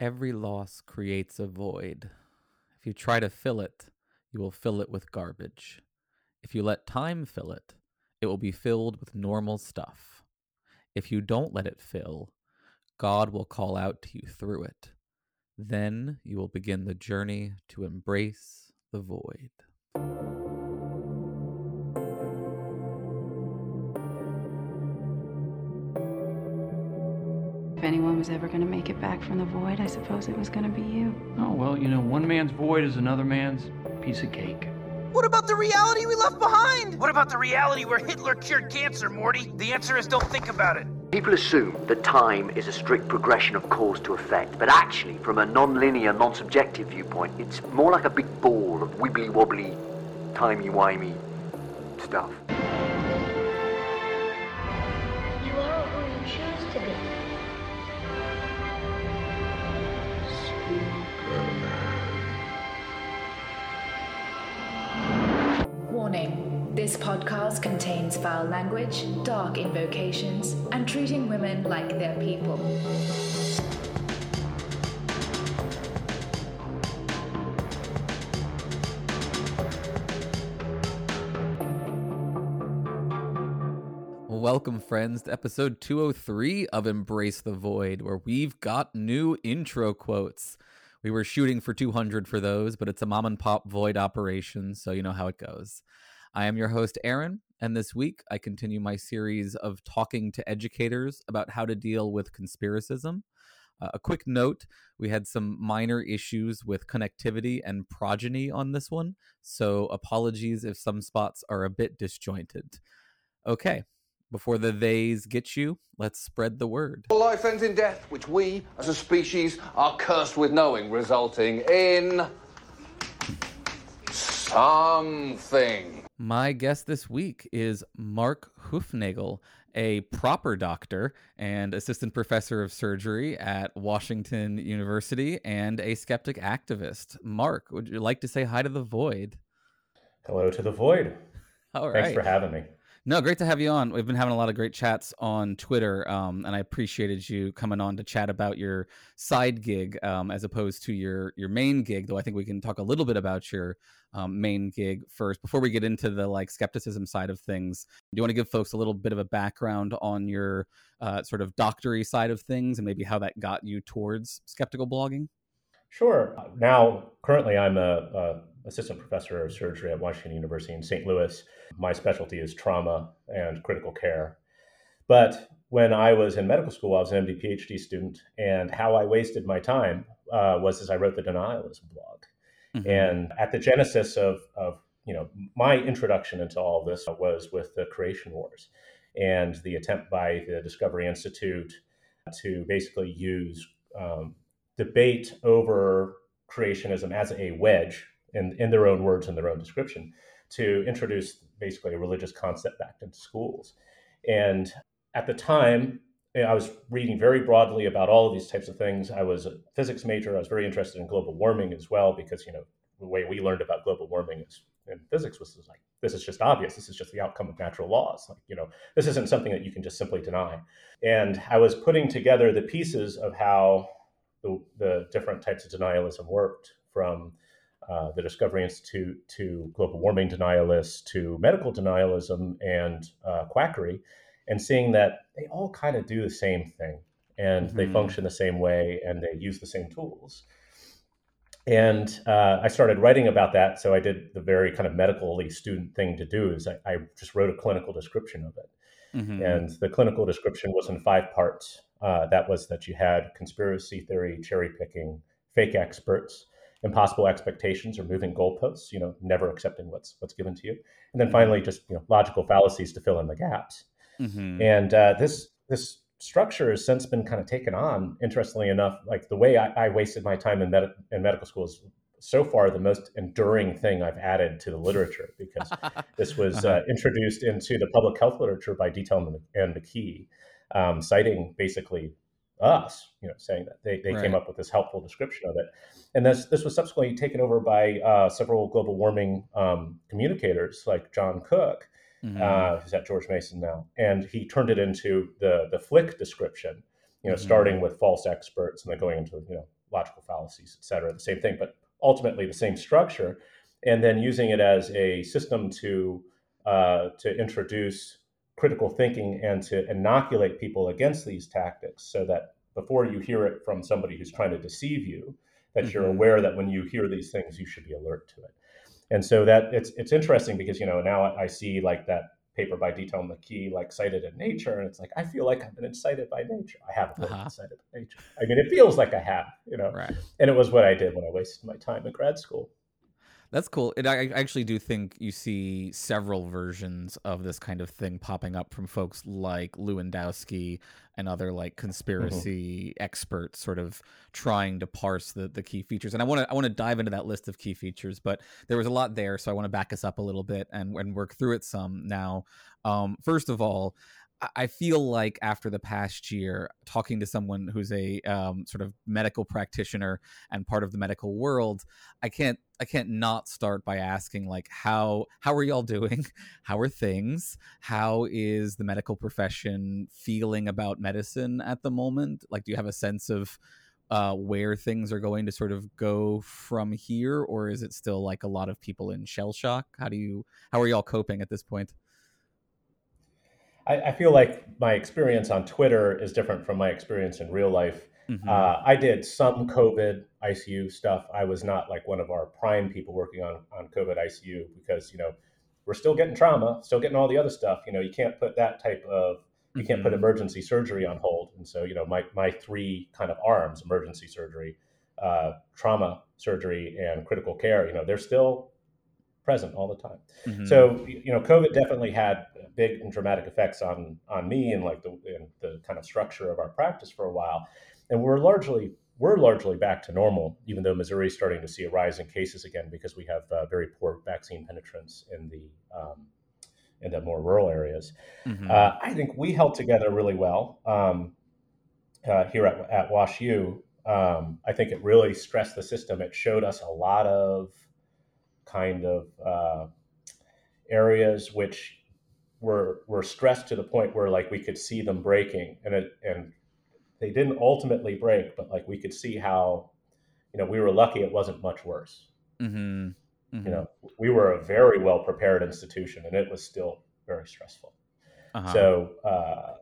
Every loss creates a void. If you try to fill it, you will fill it with garbage. If you let time fill it, it will be filled with normal stuff. If you don't let it fill, God will call out to you through it. Then you will begin the journey to embrace the void. Was ever going to make it back from the void, I suppose it was going to be you. Oh, well, you know, one man's void is another man's piece of cake. What about the reality we left behind? What about the reality where Hitler cured cancer, Morty? The answer is don't think about it. People assume that time is a strict progression of cause to effect, but actually, from a non-linear, non-subjective viewpoint, it's more like a big ball of wibbly-wobbly, timey-wimey stuff. Foul language, dark invocations, and treating women like they're people. Welcome, friends, to episode 203 of Embrace the Void, where we've got new intro quotes. We were shooting for 200 for those, but it's a mom and pop void operation, so you know how it goes. I am your host, Aaron, and this week I continue my series of talking to educators about how to deal with conspiracism. Uh, a quick note we had some minor issues with connectivity and progeny on this one, so apologies if some spots are a bit disjointed. Okay, before the theys get you, let's spread the word. Life ends in death, which we, as a species, are cursed with knowing, resulting in. something. My guest this week is Mark Hoofnagle, a proper doctor and assistant professor of surgery at Washington University and a skeptic activist. Mark, would you like to say hi to the void? Hello to the void. All right. Thanks for having me. No, great to have you on. We've been having a lot of great chats on Twitter, um, and I appreciated you coming on to chat about your side gig um, as opposed to your your main gig. Though I think we can talk a little bit about your um, main gig first before we get into the like skepticism side of things. Do you want to give folks a little bit of a background on your uh, sort of doctory side of things and maybe how that got you towards skeptical blogging? Sure. Now, currently, I'm a, a assistant professor of surgery at Washington University in St. Louis. My specialty is trauma and critical care. But when I was in medical school, I was an MD PhD student, and how I wasted my time uh, was as I wrote the denialism blog. Mm-hmm. And at the genesis of, of you know my introduction into all of this was with the creation wars and the attempt by the Discovery Institute to basically use um, debate over creationism as a wedge in, in their own words and their own description, to introduce basically a religious concept back into schools. And at the time, I was reading very broadly about all of these types of things. I was a physics major. I was very interested in global warming as well, because you know the way we learned about global warming is in physics was like this is just obvious. This is just the outcome of natural laws. Like you know, this isn't something that you can just simply deny. And I was putting together the pieces of how the, the different types of denialism worked from uh, the Discovery Institute to global warming denialists to medical denialism and uh, quackery, and seeing that they all kind of do the same thing and mm-hmm. they function the same way and they use the same tools. And uh, I started writing about that. So I did the very kind of medically student thing to do is I, I just wrote a clinical description of it. Mm-hmm. And the clinical description was in five parts. Uh, that was that you had conspiracy theory, cherry picking, fake experts, impossible expectations or moving goalposts, you know, never accepting what's what's given to you, and then finally just you know logical fallacies to fill in the gaps. Mm-hmm. And uh, this this structure has since been kind of taken on. Interestingly enough, like the way I, I wasted my time in, med- in medical school is so far the most enduring thing I've added to the literature because this was uh, uh-huh. introduced into the public health literature by Diethelm and McKee, um, citing basically us, you know, saying that they, they right. came up with this helpful description of it. And this, this was subsequently taken over by uh, several global warming um, communicators like John Cook, mm-hmm. uh, who's at George Mason now. And he turned it into the, the FLICC description, you know, mm-hmm. starting with false experts and then going into, you know, logical fallacies, et cetera, the same thing, but ultimately the same structure, and then using it as a system to uh, to introduce critical thinking and to inoculate people against these tactics, so that before you hear it from somebody who's trying to deceive you, that mm-hmm. you're aware that when you hear these things, you should be alert to it. And so that it's it's interesting because you know now I see like that paper by Diethelm McKee, like cited in Nature, and it's like I feel like I've been incited by nature. I haven't been uh-huh. incited by nature. I mean, it feels like I have, you know. Right. And it was what I did when I wasted my time in grad school. That's cool. And I actually do think you see several versions of this kind of thing popping up from folks like Lewandowsky and other like conspiracy mm-hmm. experts sort of trying to parse the, the key features. And I want to I want to dive into that list of key features, but there was a lot there, so I want to back us up a little bit and, and work through it some now. Um, first of all, I feel like after the past year, talking to someone who's a um, sort of medical practitioner and part of the medical world, I can't I can't not start by asking like how how are y'all doing? How are things? How is the medical profession feeling about medicine at the moment? Like, do you have a sense of uh, where things are going to sort of go from here, or is it still like a lot of people in shell shock? How do you how are y'all coping at this point? I, I, feel like my experience on Twitter is different from my experience in real life. Mm-hmm. Uh, I did some COVID ICU stuff. I was not like one of our prime people working on on COVID ICU because you know we're still getting trauma, still getting all the other stuff. You know, you can't put that type of you mm-hmm. can't put mm-hmm. emergency surgery on hold. And so you know, my my three kind of arms: emergency surgery, uh, trauma surgery, and critical care. You know, they're still present all the time. Mm-hmm. So you know, COVID definitely had big and dramatic effects on on me and like the and the kind of structure of our practice for a while. And we're largely we're largely back to normal, even though Missouri is starting to see a rise in cases again because we have uh, very poor vaccine penetrance in the um, in the more rural areas. Mm-hmm. Uh, I think we held together really well um, uh, here at, at Wash U. Um, I think it really stressed the system. It showed us a lot of kind of uh, areas which were were stressed to the point where like we could see them breaking, and it and they didn't ultimately break, but like we could see how, you know, we were lucky it wasn't much worse. Mm-hmm. Mm-hmm. You know, we were a very well prepared institution, and it was still very stressful. Uh-huh. So uh,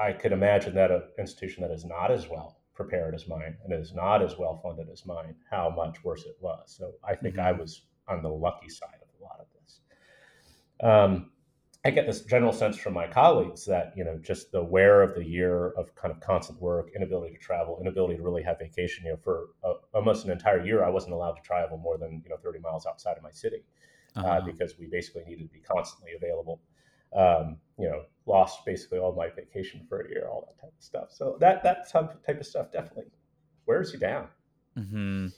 I could imagine that an institution that is not as well prepared as mine and is not as well funded as mine, how much worse it was. So I think mm-hmm. I was on the lucky side of a lot of this. Um, I get this general sense from my colleagues that you know just the wear of the year of kind of constant work, inability to travel, inability to really have vacation. You know, for a, almost an entire year, I wasn't allowed to travel more than you know 30 miles outside of my city uh, uh-huh. uh, because we basically needed to be constantly available. Um, you know, lost basically all my vacation for a year, all that type of stuff. So that that type of stuff definitely wears you down. Mm-hmm.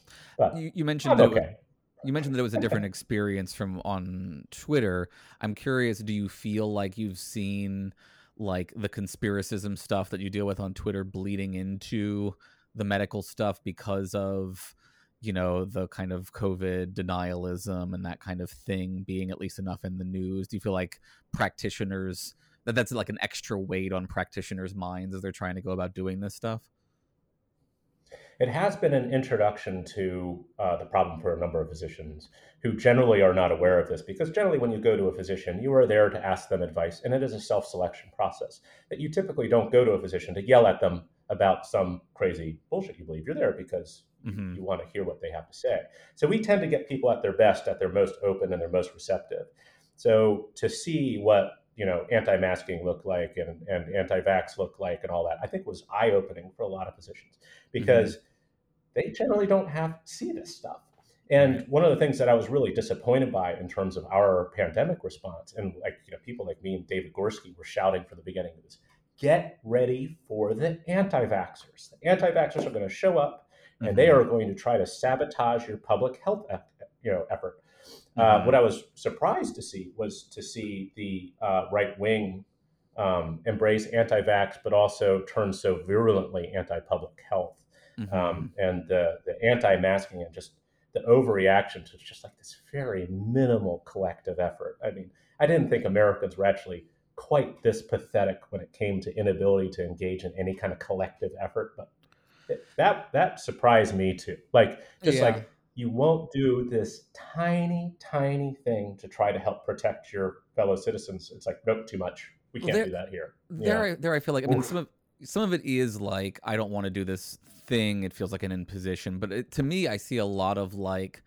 You, you, mentioned that okay you mentioned that it was a different experience from on Twitter. I'm curious, do you feel like you've seen like the conspiracism stuff that you deal with on Twitter bleeding into the medical stuff because of you know the kind of covid denialism and that kind of thing being at least enough in the news do you feel like practitioners that that's like an extra weight on practitioners minds as they're trying to go about doing this stuff it has been an introduction to uh, the problem for a number of physicians who generally are not aware of this because generally when you go to a physician you are there to ask them advice and it is a self-selection process that you typically don't go to a physician to yell at them about some crazy bullshit you believe. You're there because mm-hmm. you want to hear what they have to say. So we tend to get people at their best at their most open and their most receptive. So to see what you know anti-masking look like and, and anti-vax look like and all that i think was eye-opening for a lot of physicians because mm-hmm they generally don't have see this stuff. And one of the things that I was really disappointed by in terms of our pandemic response, and like you know, people like me and David Gorski were shouting from the beginning of this, get ready for the anti-vaxxers. The anti-vaxxers are going to show up and mm-hmm. they are going to try to sabotage your public health you know effort. Uh, mm-hmm. What I was surprised to see was to see the uh, right wing um, embrace anti-vax, but also turn so virulently anti-public health mm-hmm. um, and the the anti-masking and just the overreaction to just like this very minimal collective effort. I mean, I didn't think Americans were actually quite this pathetic when it came to inability to engage in any kind of collective effort, but that that surprised me too. Like just Yeah. like you won't do this tiny, tiny thing to try to help protect your fellow citizens. It's like nope, too much. We can't there- do that here. there Yeah. I, there I feel like I mean Oof. some of some of it is like I don't want to do this thing. It feels like an imposition, but it, to me, I see a lot of like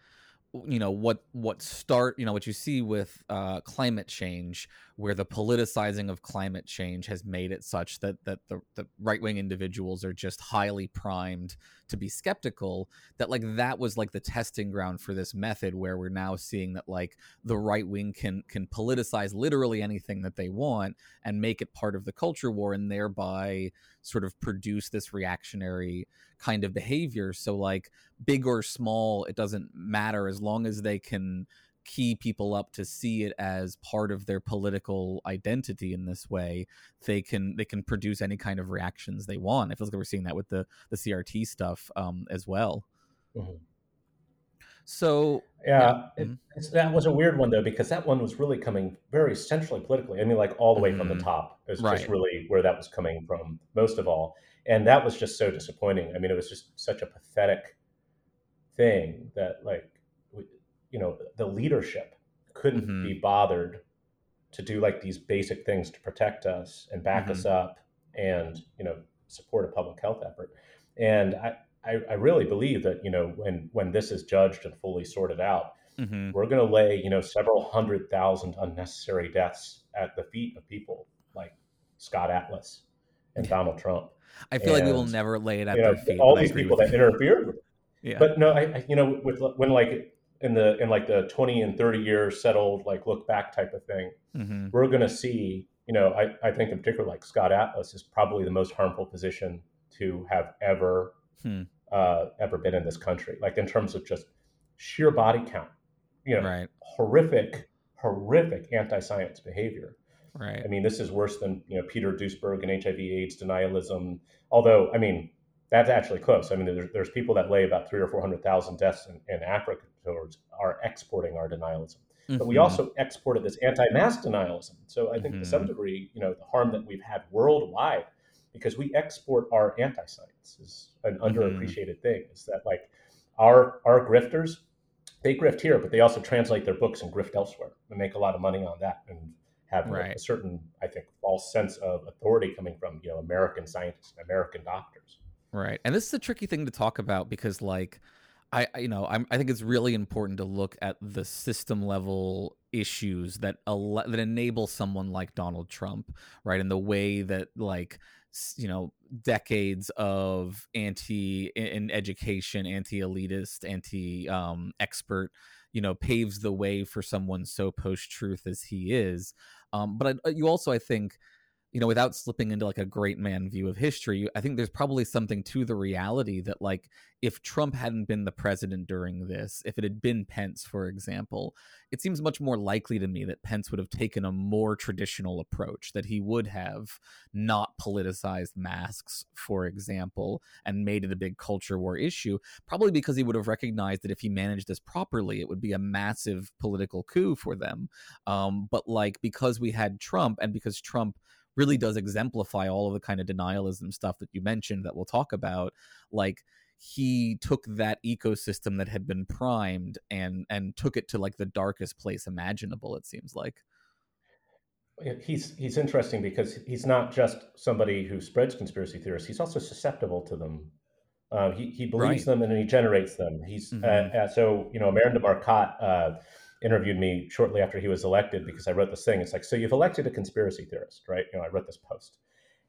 you know what what start you know what you see with uh, climate change where the politicizing of climate change has made it such that that the, the right wing individuals are just highly primed to be skeptical that like that was like the testing ground for this method where we're now seeing that like the right wing can can politicize literally anything that they want and make it part of the culture war and thereby sort of produce this reactionary kind of behavior. So like big or small it doesn't matter as long as they can key people up to see it as part of their political identity in this way they can they can produce any kind of reactions they want i feel like we're seeing that with the the crt stuff um as well Mhm. so Yeah, Yeah. it- Mhm. it's, that was a weird one though because that one was really coming very centrally politically. I mean, like all the way from the Mhm. top is Right. just really where that was coming from most of all, and that was just so disappointing. I mean, it was just such a pathetic thing that like you know the leadership couldn't Mhm. be bothered to do like these basic things to protect us and back us up and you know support a public health effort. And I, I i really believe that you know when when this is judged and fully sorted out mhm. we're going to lay you know several hundred thousand unnecessary deaths at the feet of people like scott atlas and donald trump. I feel like we will never lay it at you know, their feet all these people that interfered with yeah. But no, I, I you know with when like in the in like the twenty and thirty years settled like look back type of thing, hmm we're going to see. You know, I I think in particular like Scott Atlas is probably the most harmful position to have ever Hmm. uh, ever been in this country. Like in terms of just sheer body count, you know, right horrific, horrific anti-science behavior. right I mean, this is worse than you know Peter Duesberg and HIV/AIDS denialism. Although, I mean, that's actually close. I mean, there's, there's people that lay about three or four hundred thousand deaths in, in Africa towards are exporting our denialism. But we Mhm. also exported this anti-mask denialism. So I think to some Mhm. degree, you know, the harm that we've had worldwide because we export our anti-science is an Mhm. underappreciated thing. Is that like our our grifters, they grift here, but they also translate their books and grift elsewhere and make a lot of money on that and have a- Right. a certain, I think, false sense of authority coming from you know American scientists, and American doctors. Right. And this is a tricky thing to talk about because like I you know, I'm I think it's really important to look at the system level issues that ele- that enable someone like Donald Trump, right? And the way that like you know, decades of anti in education, anti-elitist, anti um expert, you know, paves the way for someone so post-truth as he is. Um but I, you also I think you know, without slipping into like a great man view of history, I think there's probably something to the reality that, like, if Trump hadn't been the president during this, if it had been Pence, for example, it seems much more likely to me that Pence would have taken a more traditional approach, that he would have not politicized masks, for example, and made it a big culture war issue, probably because he would have recognized that if he managed this properly, it would be a massive political coup for them. Um, but, like, because we had Trump and because Trump really does exemplify all of the kind of denialism stuff that you mentioned that we'll talk about like he took that ecosystem that had been primed and and took it to like the darkest place imaginable it seems like He's he's interesting because he's not just somebody who spreads conspiracy theories. He's also susceptible to them. Uh, he he believes Right. them and he generates them. He's uh, Mhm. uh, so you know Amanda Marcotte uh, interviewed me shortly after he was elected because I wrote this thing. It's like so you've elected a conspiracy theorist, right? You know I wrote this post,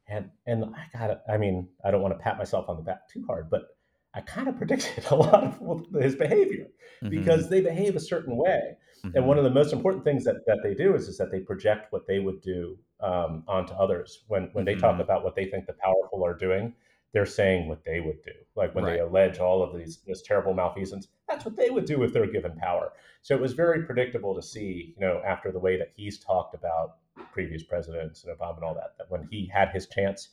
and and I got I mean I don't want to pat myself on the back too hard, but I kind of predicted a lot of his behavior Mhm. because they behave a certain way. And Mhm. one of the most important things that, that they do is, is that they project what they would do um, onto others. When when they talk Mhm. about what they think the powerful are doing, they're saying what they would do. Like when they allege all of these this terrible malfeasance, that's what they would do if they're given power. So it was very predictable to see, you know, after the way that he's talked about previous presidents and Obama and all that, that when he had his chance,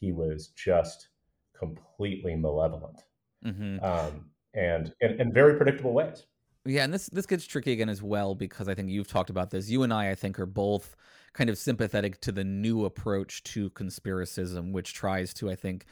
he was just completely malevolent mm-hmm. um, and in, in very predictable ways. Yeah, and this this gets tricky again as well because I think you've talked about this. You and I, I think, are both kind of sympathetic to the new approach to conspiracism, which tries to, I think,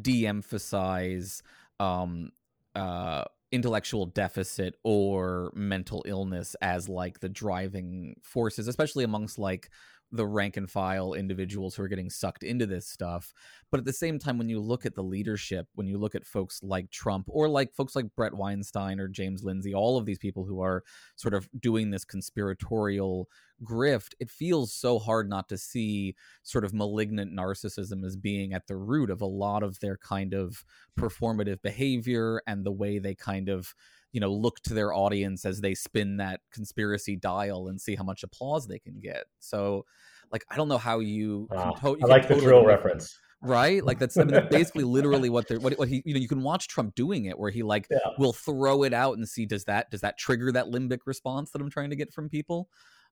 de-emphasize um, uh, intellectual deficit or mental illness as like the driving forces, especially amongst like the rank and file individuals who are getting sucked into this stuff. But at the same time, when you look at the leadership, when you look at folks like Trump or like folks like Bret Weinstein or James Lindsay, all of these people who are sort of doing this conspiratorial grift, it feels so hard not to see sort of malignant narcissism as being at the root of a lot of their kind of performative behavior and the way they kind of you know look to their audience as they spin that conspiracy dial and see how much applause they can get. So like i don't know how you, uh, to- you i like the drill reference. Right? Like that's I mean, basically literally what they're what, what he you know you can watch trump doing it where he like yeah. will throw it out and see does that does that trigger that limbic response that i'm trying to get from people?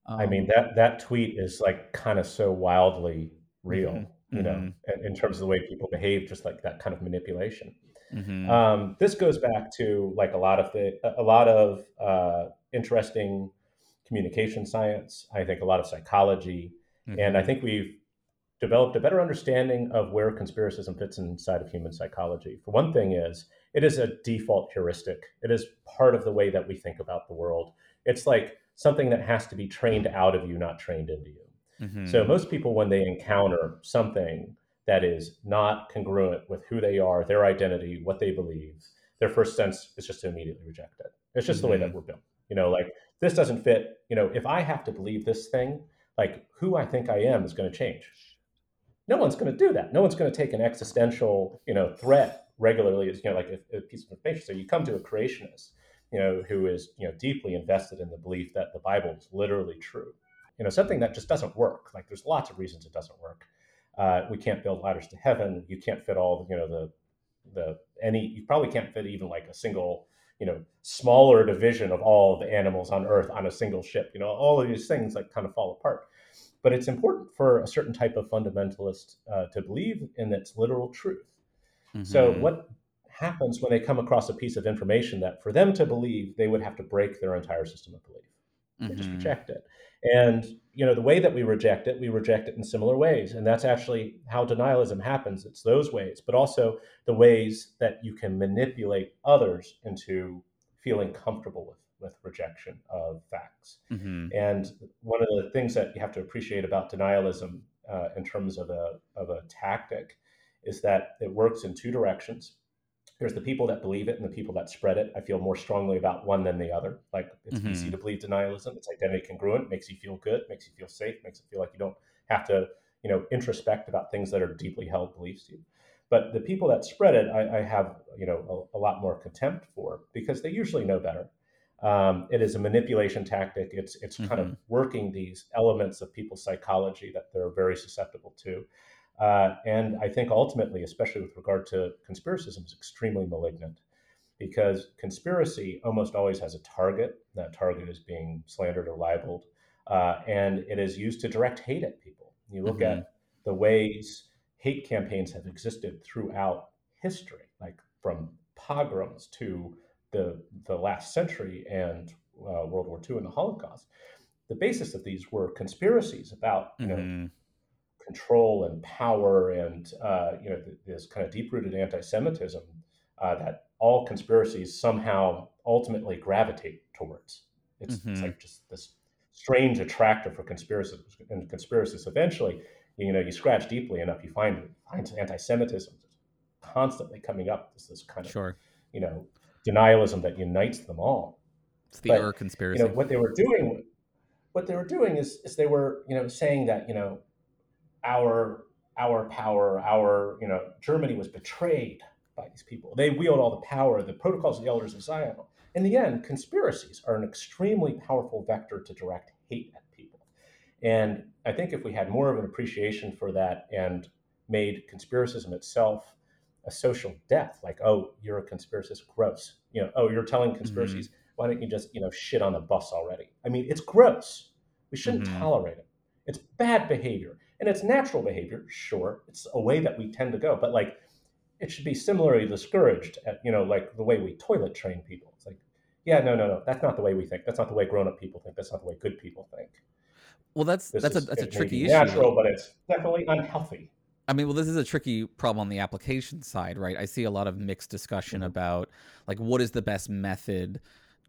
Um, i mean um, that that tweet is like kind of so wildly real mm-hmm, you know mm-hmm. in, in terms of the way people behave just like that kind of manipulation Mm-hmm. Um, this goes back to like a lot of the a lot of uh, interesting communication science. I think a lot of psychology, mm-hmm. and I mm-hmm. think we've developed a better understanding of where conspiracism fits inside of human psychology. For one thing, is it is a default heuristic. It is part of the way that we think about the world. It's like something that has to be trained out of you, not trained into you. Mm-hmm. So most people, when they encounter something that is not congruent with who they are, their identity, what they believe, their first sense is just to immediately reject it. It's just mm-hmm. the way that mm-hmm. we're built. You know, like this doesn't fit. You know, if I have to believe this thing, like who I think I am is going to change. No one's going to do that. No one's going to take an existential, you know, threat regularly as you know, like a, a piece of information. So you come to a creationist, you know, who is you know deeply invested in the belief that the Bible is literally true. You know, something that just doesn't work. Like there's lots of reasons it doesn't work uh, we can't build ladders to heaven. You can't fit all, you know, the the any. You probably can't fit even like a single, you know, smaller division of all of the animals on Earth on a single ship. You know, all of these things like kind of fall apart. But it's important for a certain type of fundamentalist uh, to believe in its literal truth. Mm-hmm. So what happens when they come across a piece of information that for them to believe they would have to break their entire system of belief? They mm-hmm. just reject it. And you know, the way that we reject it, we reject it in similar ways. And that's actually how denialism happens. It's those ways, but also the ways that you can manipulate others into feeling comfortable with with rejection of facts. Mm-hmm. And one of the things that you have to appreciate about denialism uh, in terms of a of a tactic is that it works in two directions there's the people that believe it and the people that spread it. I feel more strongly about one than the other. Like it's mm-hmm. easy to believe denialism. It's identity congruent, makes you feel good, makes you feel safe, makes you feel like you don't have to, you know, introspect about things that are deeply held beliefs to you. But the people that spread it, I, I have, you know, a, a, lot more contempt for because they usually know better. Um, it is a manipulation tactic. It's it's mm-hmm. kind of mm-hmm. working these elements of people's psychology that they're very susceptible to. Uh, and I think ultimately, especially with regard to conspiracism, is extremely malignant because conspiracy almost always has a target. That target is being slandered or libeled, uh, and it is used to direct hate at people. You look mm-hmm. at the ways hate campaigns have existed throughout history, like from pogroms to the the last century and uh, World War II and the Holocaust. The basis of these were conspiracies about you mm-hmm. Control and power and uh, you know this kind of deep-rooted anti-Semitism uh, that all conspiracies somehow ultimately gravitate towards. It's, mm-hmm. it's, like just this strange attractor for conspiracies and conspiracists. Eventually, you know, you scratch deeply enough, you find find anti-Semitism constantly coming up. This this kind of sure. you know denialism that unites them all. It's the but, conspiracy. You know what they were doing. What they were doing is, is they were, you know, saying that you know our our power, our you know Germany was betrayed by these people. They wield all the power, the protocols of the elders of Zion. In the end, conspiracies are an extremely powerful vector to direct hate at people. And I think if we had more of an appreciation for that and made conspiracism itself a social death, like, oh, you're a conspiracist, gross. You know, oh, you're telling conspiracies. Mm-hmm. Why don't you just, you know, shit on the bus already? I mean, it's gross. We shouldn't mm-hmm. tolerate it. It's bad behavior. And it's natural behavior, sure. It's a way that we tend to go, but like it should be similarly discouraged at, you know, like the way we toilet train people. It's like, yeah, no, no, no, that's not the way we think. That's not the way grown up people think. That's not the way good people think. Well, that's This that's a that's a tricky issue. Natural, but it's definitely unhealthy. I mean, well, this is a tricky problem on the application side, right? I see a lot of mixed discussion mm-hmm. about like what is the best method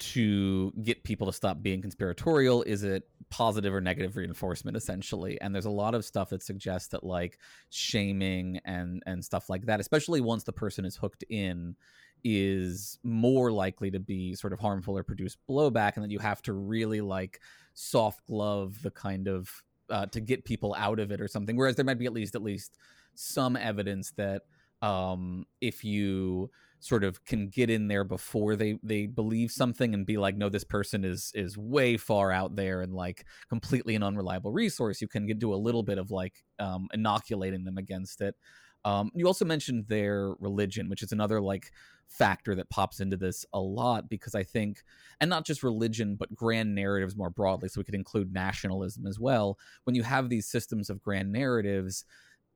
to get people to stop being conspiratorial? Is it positive or negative reinforcement essentially? And there's a lot of stuff that suggests that like shaming and and stuff like that, especially once the person is hooked in is more likely to be sort of harmful or produce blowback and that you have to really like soft glove the kind of uh, to get people out of it or something whereas there might be at least at least some evidence that um if you sort of can get in there before they they believe something and be like no this person is is way far out there and like completely an unreliable resource. You can get do a little bit of like um inoculating them against it. Um you also mentioned their religion which is another like factor that pops into this a lot because i think and not just religion but grand narratives more broadly so we could include nationalism as well. When you have these systems of grand narratives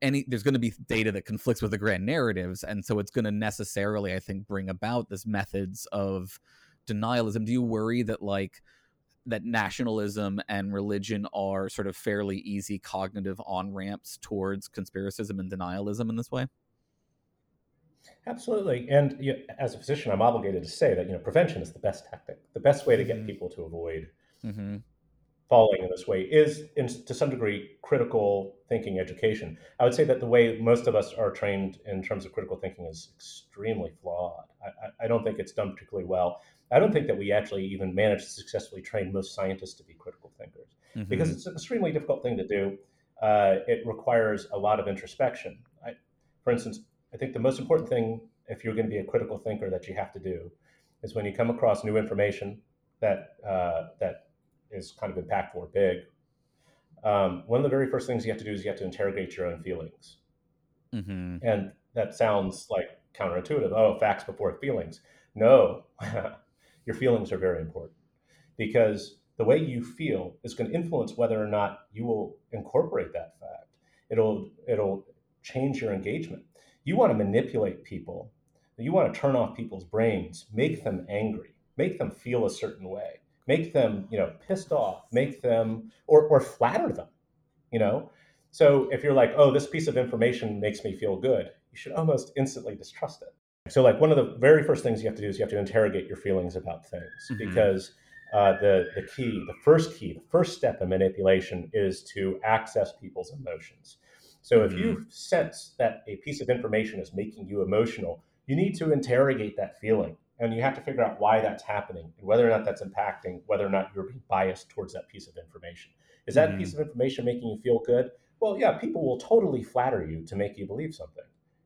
any there's going to be data that conflicts with the grand narratives and so it's going to necessarily i think bring about this methods of denialism do you worry that like that nationalism and religion are sort of fairly easy cognitive on ramps towards conspiracism and denialism in this way Absolutely. And you as a physician, I'm obligated to say that you know prevention is the best tactic. The best way to get people to avoid mm-hmm. Falling in this way is, in, to some degree, critical thinking education. I would say that the way most of us are trained in terms of critical thinking is extremely flawed. I, I, don't think it's done particularly well. I don't think that we actually even manage to successfully train most scientists to be critical thinkers Mhm. because it's an extremely difficult thing to do. Uh, it requires a lot of introspection. I, for instance, I think the most important thing, if you're going to be a critical thinker, that you have to do is when you come across new information that uh, that is kind of impactful or big. Um, one of the very first things you have to do is you have to interrogate your own feelings, Mm-hmm. and that sounds like counterintuitive. Oh, facts before feelings. No, your feelings are very important because the way you feel is going to influence whether or not you will incorporate that fact. It'll it'll change your engagement. You want to manipulate people. You want to turn off people's brains, make them angry, make them feel a certain way, make them, you know, pissed off, make them or or flatter them, you know? So if you're like, "Oh, this piece of information makes me feel good," you should almost instantly distrust it. So like one of the very first things you have to do is you have to interrogate your feelings about things Mhm. because uh, the the key, the first key, the first step in manipulation is to access people's emotions. So if you sense that a piece of information is making you emotional, you need to interrogate that feeling, and you have to figure out why that's happening and whether or not that's impacting whether or not you're being biased towards that piece of information. Is that Mhm. piece of information making you feel good? Well, yeah, people will totally flatter you to make you believe something.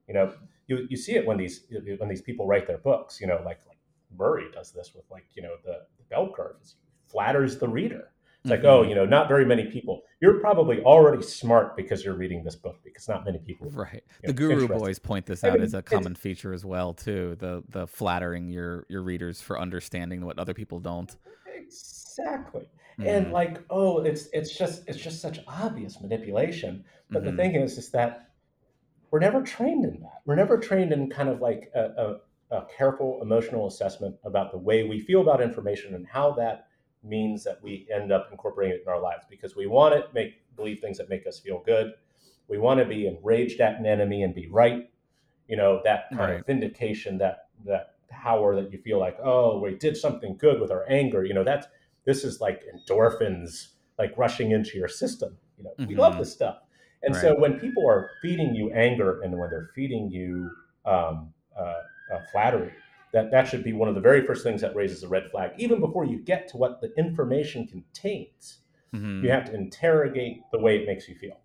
You know, you, you see it when these when these people write their books. You know, like like Murray does this with like you know the, the bell curve. He flatters the reader. It's like, Mhm. oh, you know, not very many people. You're probably already smart because you're reading this book because not many people. Right. The know, Guru. Boys point this I out mean, as a common feature as well too. The the flattering your your readers for understanding what other people don't. Exactly. And Mhm. like, oh, it's it's just it's just such obvious manipulation. But Mhm. the thing is, is that we're never trained in that. We're never trained in kind of like a, a, a careful emotional assessment about the way we feel about information and how that means that we end up incorporating it in our lives because we want to make believe things that make us feel good. We want to be enraged at an enemy and be right. You know that kind Right. of vindication, that that power that you feel like, oh, we did something good with our anger. You know that's this is like endorphins like rushing into your system. You know we love Mhm. this stuff. And so when people are feeding you anger and when they're feeding you um, uh, uh, flattery, that that should be one of the very first things that raises a red flag, even before you get to what the information contains. Mhm. You have to interrogate the way it makes you feel.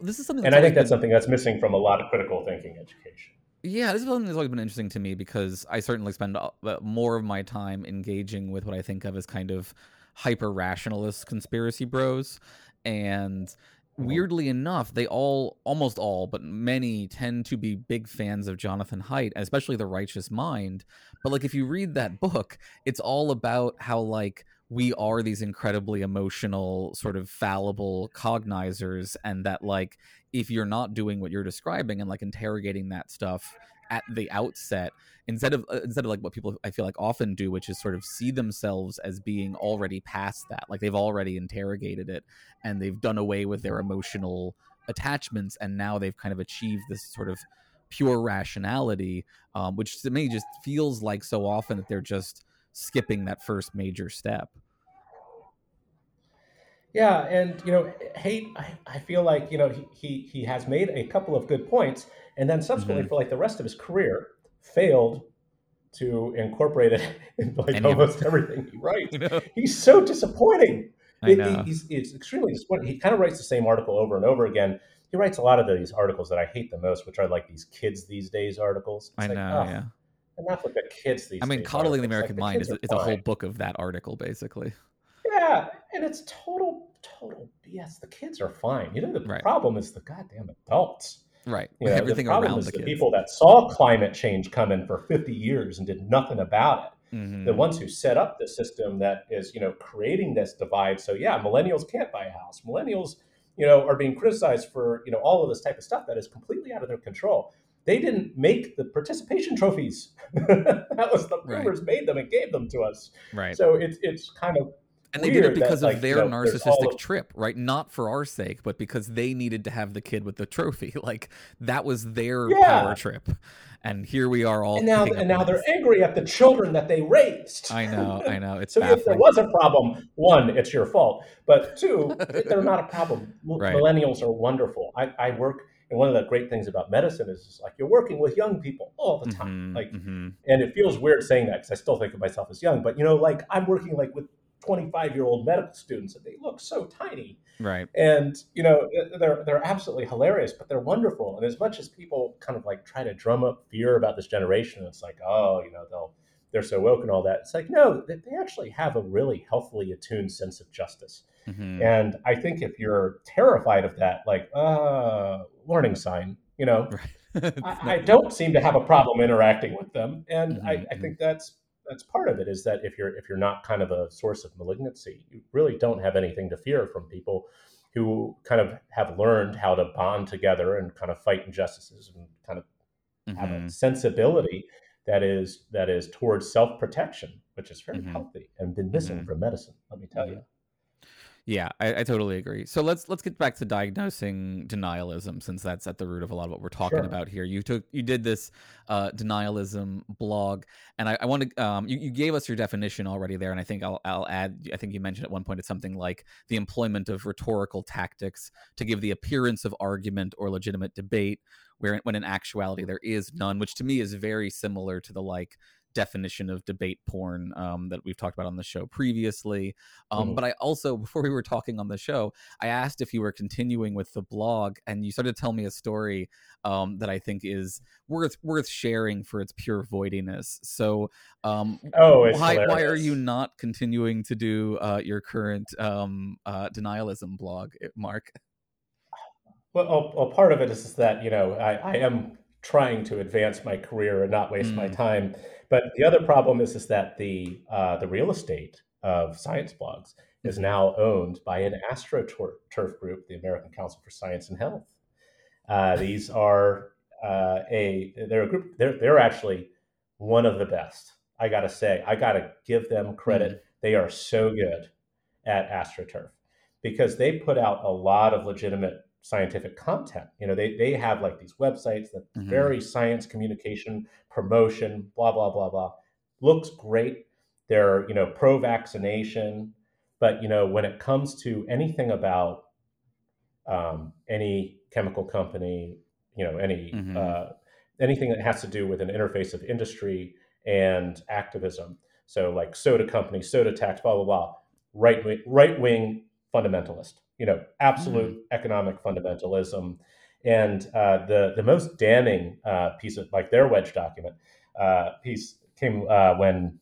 This is something And I think always that's something that's missing from a lot of critical thinking education. Yeah, this is something that's always been interesting to me because I certainly spend uh, more of my time engaging with what I think of as kind of hyper rationalist conspiracy bros. And Mm-hmm. weirdly enough, they all, almost all, but many tend to be big fans of Jonathan Haidt, especially The Righteous Mind. But like, if you read that book, it's all about how, like, we are these incredibly emotional, sort of fallible cognizers, and that, like, if you're not doing what you're describing and like interrogating that stuff at the outset instead of uh, instead of like what people I feel like often do, which is sort of see themselves as being already past that, like they've already interrogated it and they've done away with their emotional attachments, and now they've kind of achieved this sort of pure rationality, um, which to me just feels like so often that they're just skipping that first major step. Yeah, and you know, Haidt, I, I feel like you know he, he he has made a couple of good points, and then subsequently Mhm. for like the rest of his career, failed to incorporate it in like Any almost everything he writes. He's so disappointing. I He- he- know. he's, he's extremely disappointing. He kind of writes the same article over and over again. He writes a lot of these articles that I hate the most, which are like these kids these days articles. It's I like, know, ugh, yeah. Enough with the kids these days. I mean, coddling the articles. Like, American mind kids is, is a whole book of that article, basically. Yeah, and it's total, total BS. The kids are fine. You know, the Right. problem is the goddamn adults. Right. You know, Everything the problem around is the the kids. people that saw climate change coming for 50 years and did nothing about it. Mhm. The ones who set up the system that is, you know, creating this divide. So yeah, millennials can't buy a house. Millennials, you know, are being criticized for, you know, all of this type of stuff that is completely out of their control. They didn't make the participation trophies. that was the Right. boomers made them and gave them to us. Right. So it's it's kind of and they did it weird that, because like, of you their know, narcissistic of- trip, right? Not for our sake, but because they needed to have the kid with the trophy. Like that was their Yeah. power trip. And here we are all and now and now they're angry at the children that they raised. I know, I know. It's so if there was a problem, one, it's your fault. But two, they're not a problem. Right. Millennials are wonderful. I, I work, and one of the great things about medicine is, like you're working with young people all the time. Mhm, Like, mhm. and it feels weird saying that because I still think of myself as young. But you know, like I'm working like with 25 year old medical students, and they look so tiny. Right. and you know they're they're absolutely hilarious but they're wonderful. And as much as people kind of like try to drum up fear about this generation it's like oh you know they'll they're so woke and all that. It's like no they, they actually have a really healthily attuned sense of justice. Mhm. and i think if you're terrified of that like uh warning sign you know Right. I, I don't seem to have a problem interacting with them, and I, Mhm, I think that's that's part of it. Is that if you're if you're not kind of a source of malignancy, you really don't have anything to fear from people who kind of have learned how to bond together and kind of fight injustices and kind of have a Mhm. sensibility that is that is towards self protection, which is very Mhm. healthy and been missing Mhm. from medicine. Let me tell you. Yeah, I, I totally agree. So let's let's get back to diagnosing denialism, since that's at the root of a lot of what we're talking Sure. about here. You took you did this uh, denialism blog, and I, I want to um, you, you gave us your definition already there, and I think I'll I'll add. I think you mentioned at one point it's something like the employment of rhetorical tactics to give the appearance of argument or legitimate debate, where when in actuality there is none, which to me is very similar to the like definition of debate porn um, that we've talked about on the show previously. Um, Mhm. But I also, before we were talking on the show, I asked if you were continuing with the blog, and you started to tell me a story um, that I think is worth worth sharing for its pure voidiness. So, um, Oh, why why are you not continuing to do uh, your current um, uh, denialism blog, Mark? Well, well, part of it is that you know I, I am trying to advance my career and not waste my Mm. time. But the other problem is is that the uh, the real estate of science blogs is Mhm. now owned by an astroturf group, the American Council for Science and Health. Uh, these are uh, a they're a group. They're they're actually one of the best. I gotta say, I gotta give them credit. They are so good at astroturf because they put out a lot of legitimate scientific content. You know, they they have like these websites that Mhm. very science communication, promotion, blah blah blah blah. Looks great. They're you know pro vaccination, but you know when it comes to anything about um, any chemical company, you know any Mhm. uh, anything that has to do with an interface of industry and activism. So like soda company, soda tax, blah blah blah. Right wing, right wing fundamentalist. You know, absolute economic fundamentalism. And uh, the the most damning uh, piece of like their wedge document uh, piece came uh, when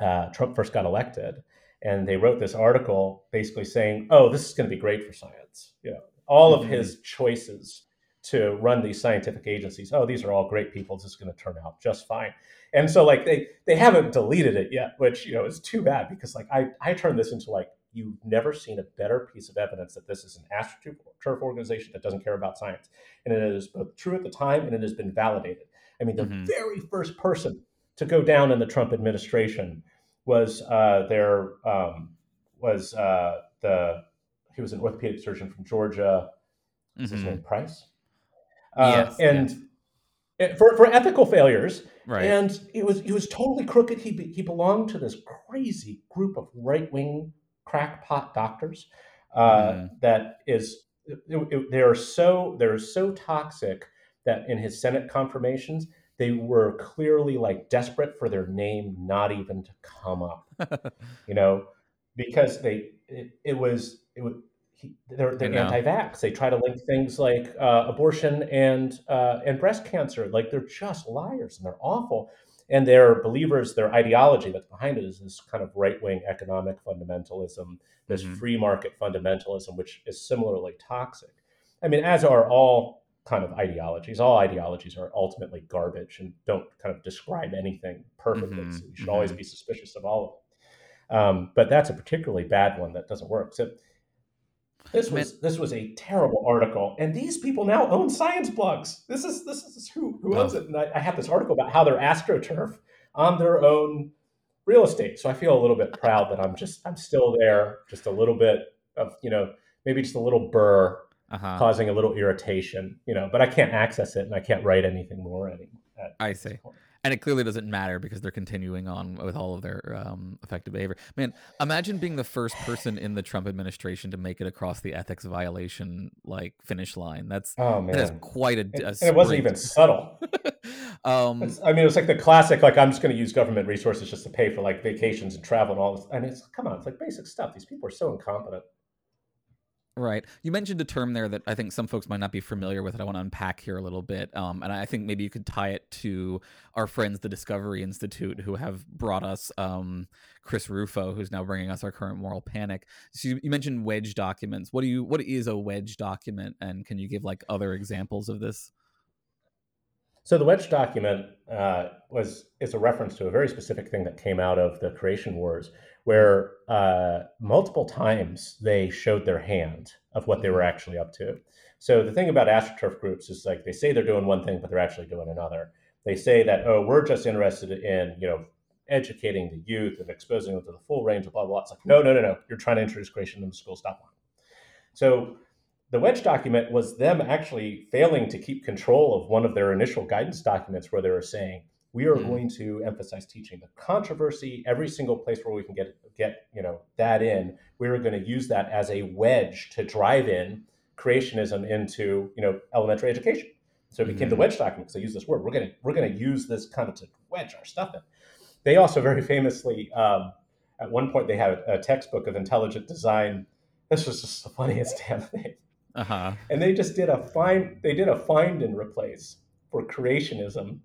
uh, Trump first got elected, and they wrote this article basically saying, "Oh, this is going to be great for science." You know, all of Mhm. his choices to run these scientific agencies. Oh, these are all great people. This is going to turn out just fine. And so, like they they haven't deleted it yet, which you know is too bad because like I I turned this into like you've never seen a better piece of evidence that this is an astroturf organization that doesn't care about science, and it is both true at the time and it has been validated. I mean, the mm-hmm. very first person to go down in the Trump administration was uh, there um, was uh, the he was an orthopedic surgeon from Georgia. Mm-hmm. his name Price? Uh, yes, and yes. for for ethical failures, right? And it was he was totally crooked. He he belonged to this crazy group of right wing crackpot doctors uh, mm. that is it, it, they are so they're so toxic that in his Senate confirmations they were clearly like desperate for their name not even to come up, you know, because they it, it was it was he, they're, they're anti-vax. They try to link things like uh, abortion and uh, and breast cancer. Like they're just liars and they're awful. And they're believers. Their ideology that's behind it is this kind of right-wing economic fundamentalism, this mm-hmm. free market fundamentalism, which is similarly toxic. I mean, as are all kind of ideologies. All ideologies are ultimately garbage and don't kind of describe anything perfectly. Mm-hmm. So you should mm-hmm. always be suspicious of all of them. Um, but that's a particularly bad one that doesn't work. So this was this was a terrible article, and these people now own science blogs. This is this is who who owns oh. it. And I, I have this article about how they're astroturf on their own real estate. So I feel a little bit proud that I'm just I'm still there, just a little bit of you know maybe just a little burr uh-huh. causing a little irritation, you know, but I can't access it and I can't write anything more anymore. I see. And it clearly doesn't matter because they're continuing on with all of their um, effective behavior. Man, imagine being the first person in the Trump administration to make it across the ethics violation like finish line. That's oh man, that is quite a. a and, it wasn't even subtle. um, I mean, it was like the classic. Like I'm just going to use government resources just to pay for like vacations and travel and all this. And it's come on, it's like basic stuff. These people are so incompetent. Right. You mentioned a term there that I think some folks might not be familiar with that I want to unpack here a little bit. Um, and I think maybe you could tie it to our friends, the Discovery Institute, who have brought us um, Chris Rufo, who's now bringing us our current moral panic. So you, you, mentioned wedge documents. What do you? What is a wedge document? And can you give like other examples of this? So the wedge document uh, was is a reference to a very specific thing that came out of the creation wars, where uh, multiple times they showed their hand of what they were mm-hmm. actually up to. So the thing about astroturf groups is like they say they're doing one thing, but they're actually doing another. They say that oh, we're just interested in you know educating the youth and exposing them to the full range of blah blah. blah. It's like no, no, no, no. You're trying to introduce creation in the school. Stop line. So the wedge document was them actually failing to keep control of one of their initial guidance documents where they were saying we are mm-hmm. going to emphasize teaching the controversy every single place where we can get get you know that in we are going to use that as a wedge to drive in creationism into you know elementary education so it became mm-hmm. the wedge document because i use this word we're going to we're going to use this kind of to wedge our stuff in they also very famously um, at one point they had a textbook of intelligent design this was just the funniest damn thing uh-huh. and they just did a find they did a find and replace for creationism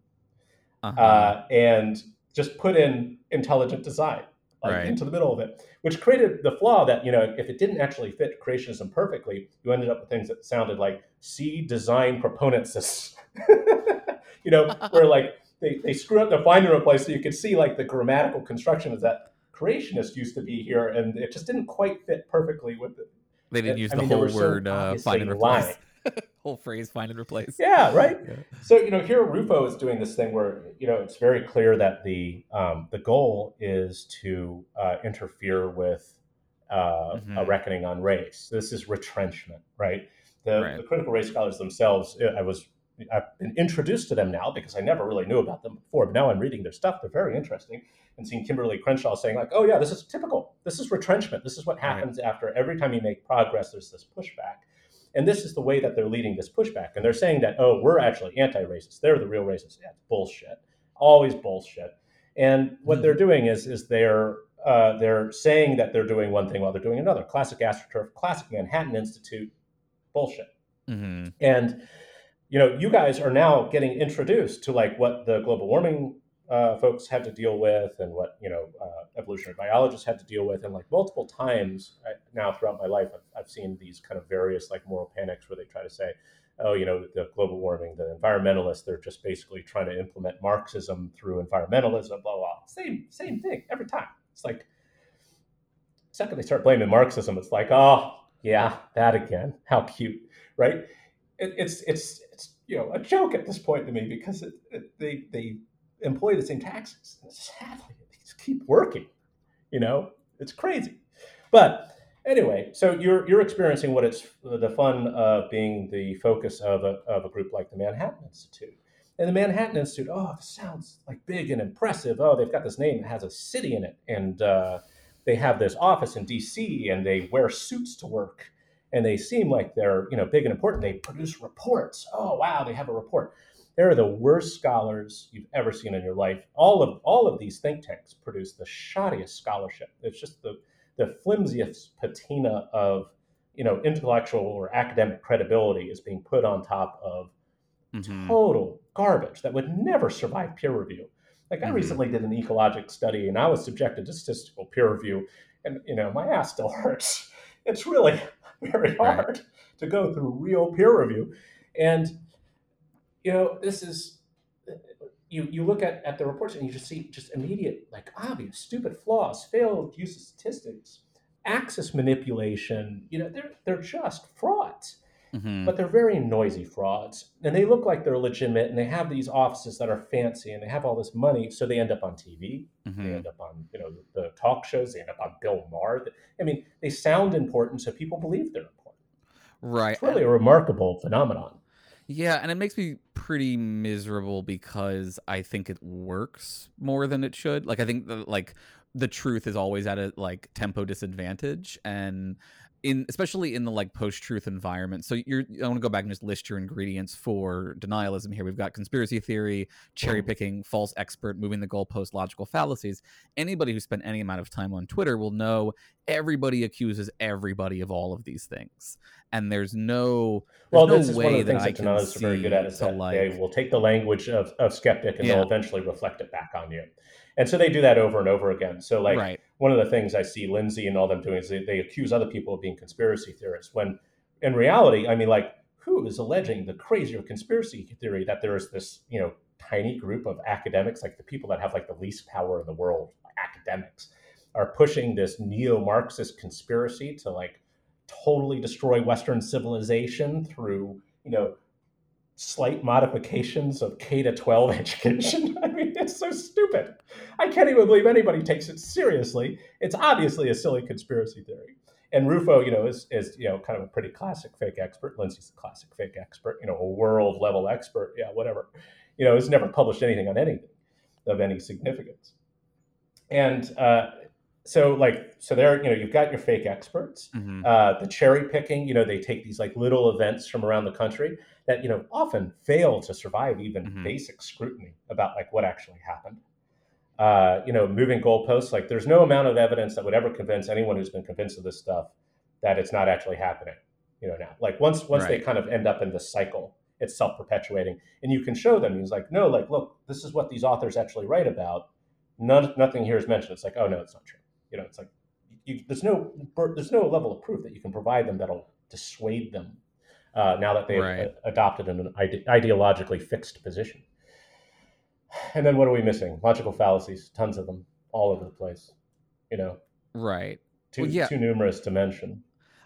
uh-huh. uh, and just put in intelligent design like, right. into the middle of it, which created the flaw that you know if it didn't actually fit creationism perfectly, you ended up with things that sounded like C design proponents, you know, where like they, they screw up the find and replace so you could see like the grammatical construction is that creationist used to be here and it just didn't quite fit perfectly with it. They didn't use I the mean, whole word uh, find and replace. Whole phrase find and replace yeah right yeah. so you know here rufo is doing this thing where you know it's very clear that the um, the goal is to uh, interfere with uh, mm-hmm. a reckoning on race this is retrenchment right the, right. the critical race scholars themselves uh, i was I've been introduced to them now because I never really knew about them before. But now I'm reading their stuff; they're very interesting. And seeing Kimberlé Crenshaw saying like, "Oh yeah, this is typical. This is retrenchment. This is what happens right. after every time you make progress. There's this pushback." And this is the way that they're leading this pushback. And they're saying that, oh, we're actually anti racist. They're the real racists. Yeah, bullshit. Always bullshit. And what mm-hmm. they're doing is, is they're, uh, they're saying that they're doing one thing while they're doing another. Classic AstroTurf, classic Manhattan Institute, bullshit. Mm-hmm. And, you know, you guys are now getting introduced to like what the global warming uh, folks had to deal with and what you know uh, evolutionary biologists had to deal with. And like multiple times I, now throughout my life I've, I've, seen these kind of various like moral panics where they try to say oh you know the global warming the environmentalists they're just basically trying to implement marxism through environmentalism blah blah. Same same thing every time. It's like the second they start blaming marxism it's like oh yeah that again. How cute right? It, it's it's it's you know a joke at this point to me because it, it, they they employ the same taxes. Sadly, they just keep working. You know, it's crazy. But anyway, so you're you're experiencing what it's the fun of being the focus of a of a group like the Manhattan Institute. And the Manhattan Institute, oh, sounds like big and impressive. Oh, they've got this name that has a city in it, and uh, they have this office in D.C. and they wear suits to work, and they seem like they're you know big and important. They produce reports. Oh, wow, they have a report. They're the worst scholars you've ever seen in your life. All of all of these think tanks produce the shoddiest scholarship. It's just the the flimsiest patina of you know intellectual or academic credibility is being put on top of mm-hmm. total garbage that would never survive peer review. Like I mm-hmm. recently did an ecologic study and I was subjected to statistical peer review, and you know my ass still hurts. It's really very hard right. to go through real peer review, and you know this is you you look at, at the reports and you just see just immediate like obvious stupid flaws, failed use of statistics, axis manipulation. You know they're they're just frauds. Mm-hmm. But they're very noisy frauds. And they look like they're legitimate and they have these offices that are fancy and they have all this money. So they end up on TV. Mm-hmm. They end up on, you know, the talk shows. They end up on Bill Maher. I mean, they sound important, so people believe they're important. Right. It's really a remarkable phenomenon. Yeah, and it makes me pretty miserable because I think it works more than it should. Like I think the like the truth is always at a like tempo disadvantage and in especially in the like post-truth environment. So you're i want to go back and just list your ingredients for denialism here. We've got conspiracy theory cherry picking false expert moving the goalpost logical fallacies. Anybody who spent any amount of time on twitter will know everybody accuses everybody of all of these things and there's no there's well no this is one of the things that denialists are very good at is that like, they will take the language of, of skeptic and yeah. they'll eventually reflect it back on you and so they do that over and over again. So like right. one of the things I see Lindsay and all them doing is they, they accuse other people of being conspiracy theorists when in reality, I mean, like who is alleging the crazier conspiracy theory that there is this, you know, tiny group of academics, like the people that have like the least power in the world, academics, are pushing this neo-Marxist conspiracy to like totally destroy Western civilization through, you know, slight modifications of K to 12 education. I mean, it's so stupid. I can't even believe anybody takes it seriously. It's obviously a silly conspiracy theory. And Rufo, you know, is, is you know kind of a pretty classic fake expert. Lindsay's a classic fake expert, you know, a world level expert. Yeah, whatever. You know, has never published anything on anything of any significance. And uh, so like so there you know you've got your fake experts mm-hmm. uh, the cherry picking you know they take these like little events from around the country that you know often fail to survive even mm-hmm. basic scrutiny about like what actually happened uh, you know moving goalposts like there's no amount of evidence that would ever convince anyone who's been convinced of this stuff that it's not actually happening you know now like once once right. they kind of end up in this cycle it's self-perpetuating and you can show them he's like no like look this is what these authors actually write about None, nothing here is mentioned it's like oh no it's not true you know, it's like you, there's no there's no level of proof that you can provide them that'll dissuade them uh, now that they've right. adopted an ide- ideologically fixed position. And then what are we missing? Logical fallacies, tons of them, all over the place. You know, right? Too well, yeah. too numerous to mention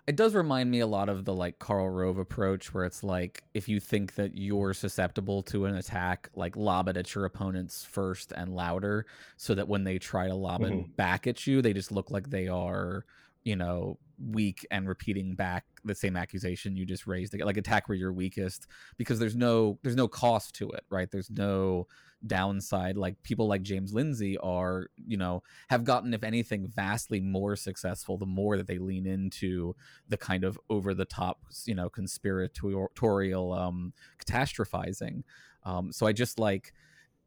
it does remind me a lot of the like Karl Rove approach where it's like if you think that you're susceptible to an attack, like lob it at your opponents first and louder so that when they try to lob mm-hmm. it back at you, they just look like they are, you know, weak and repeating back the same accusation you just raised like attack where you're weakest because there's no there's no cost to it right there's no downside like people like james lindsay are you know have gotten if anything vastly more successful the more that they lean into the kind of over the top you know conspiratorial um catastrophizing. Um so i just like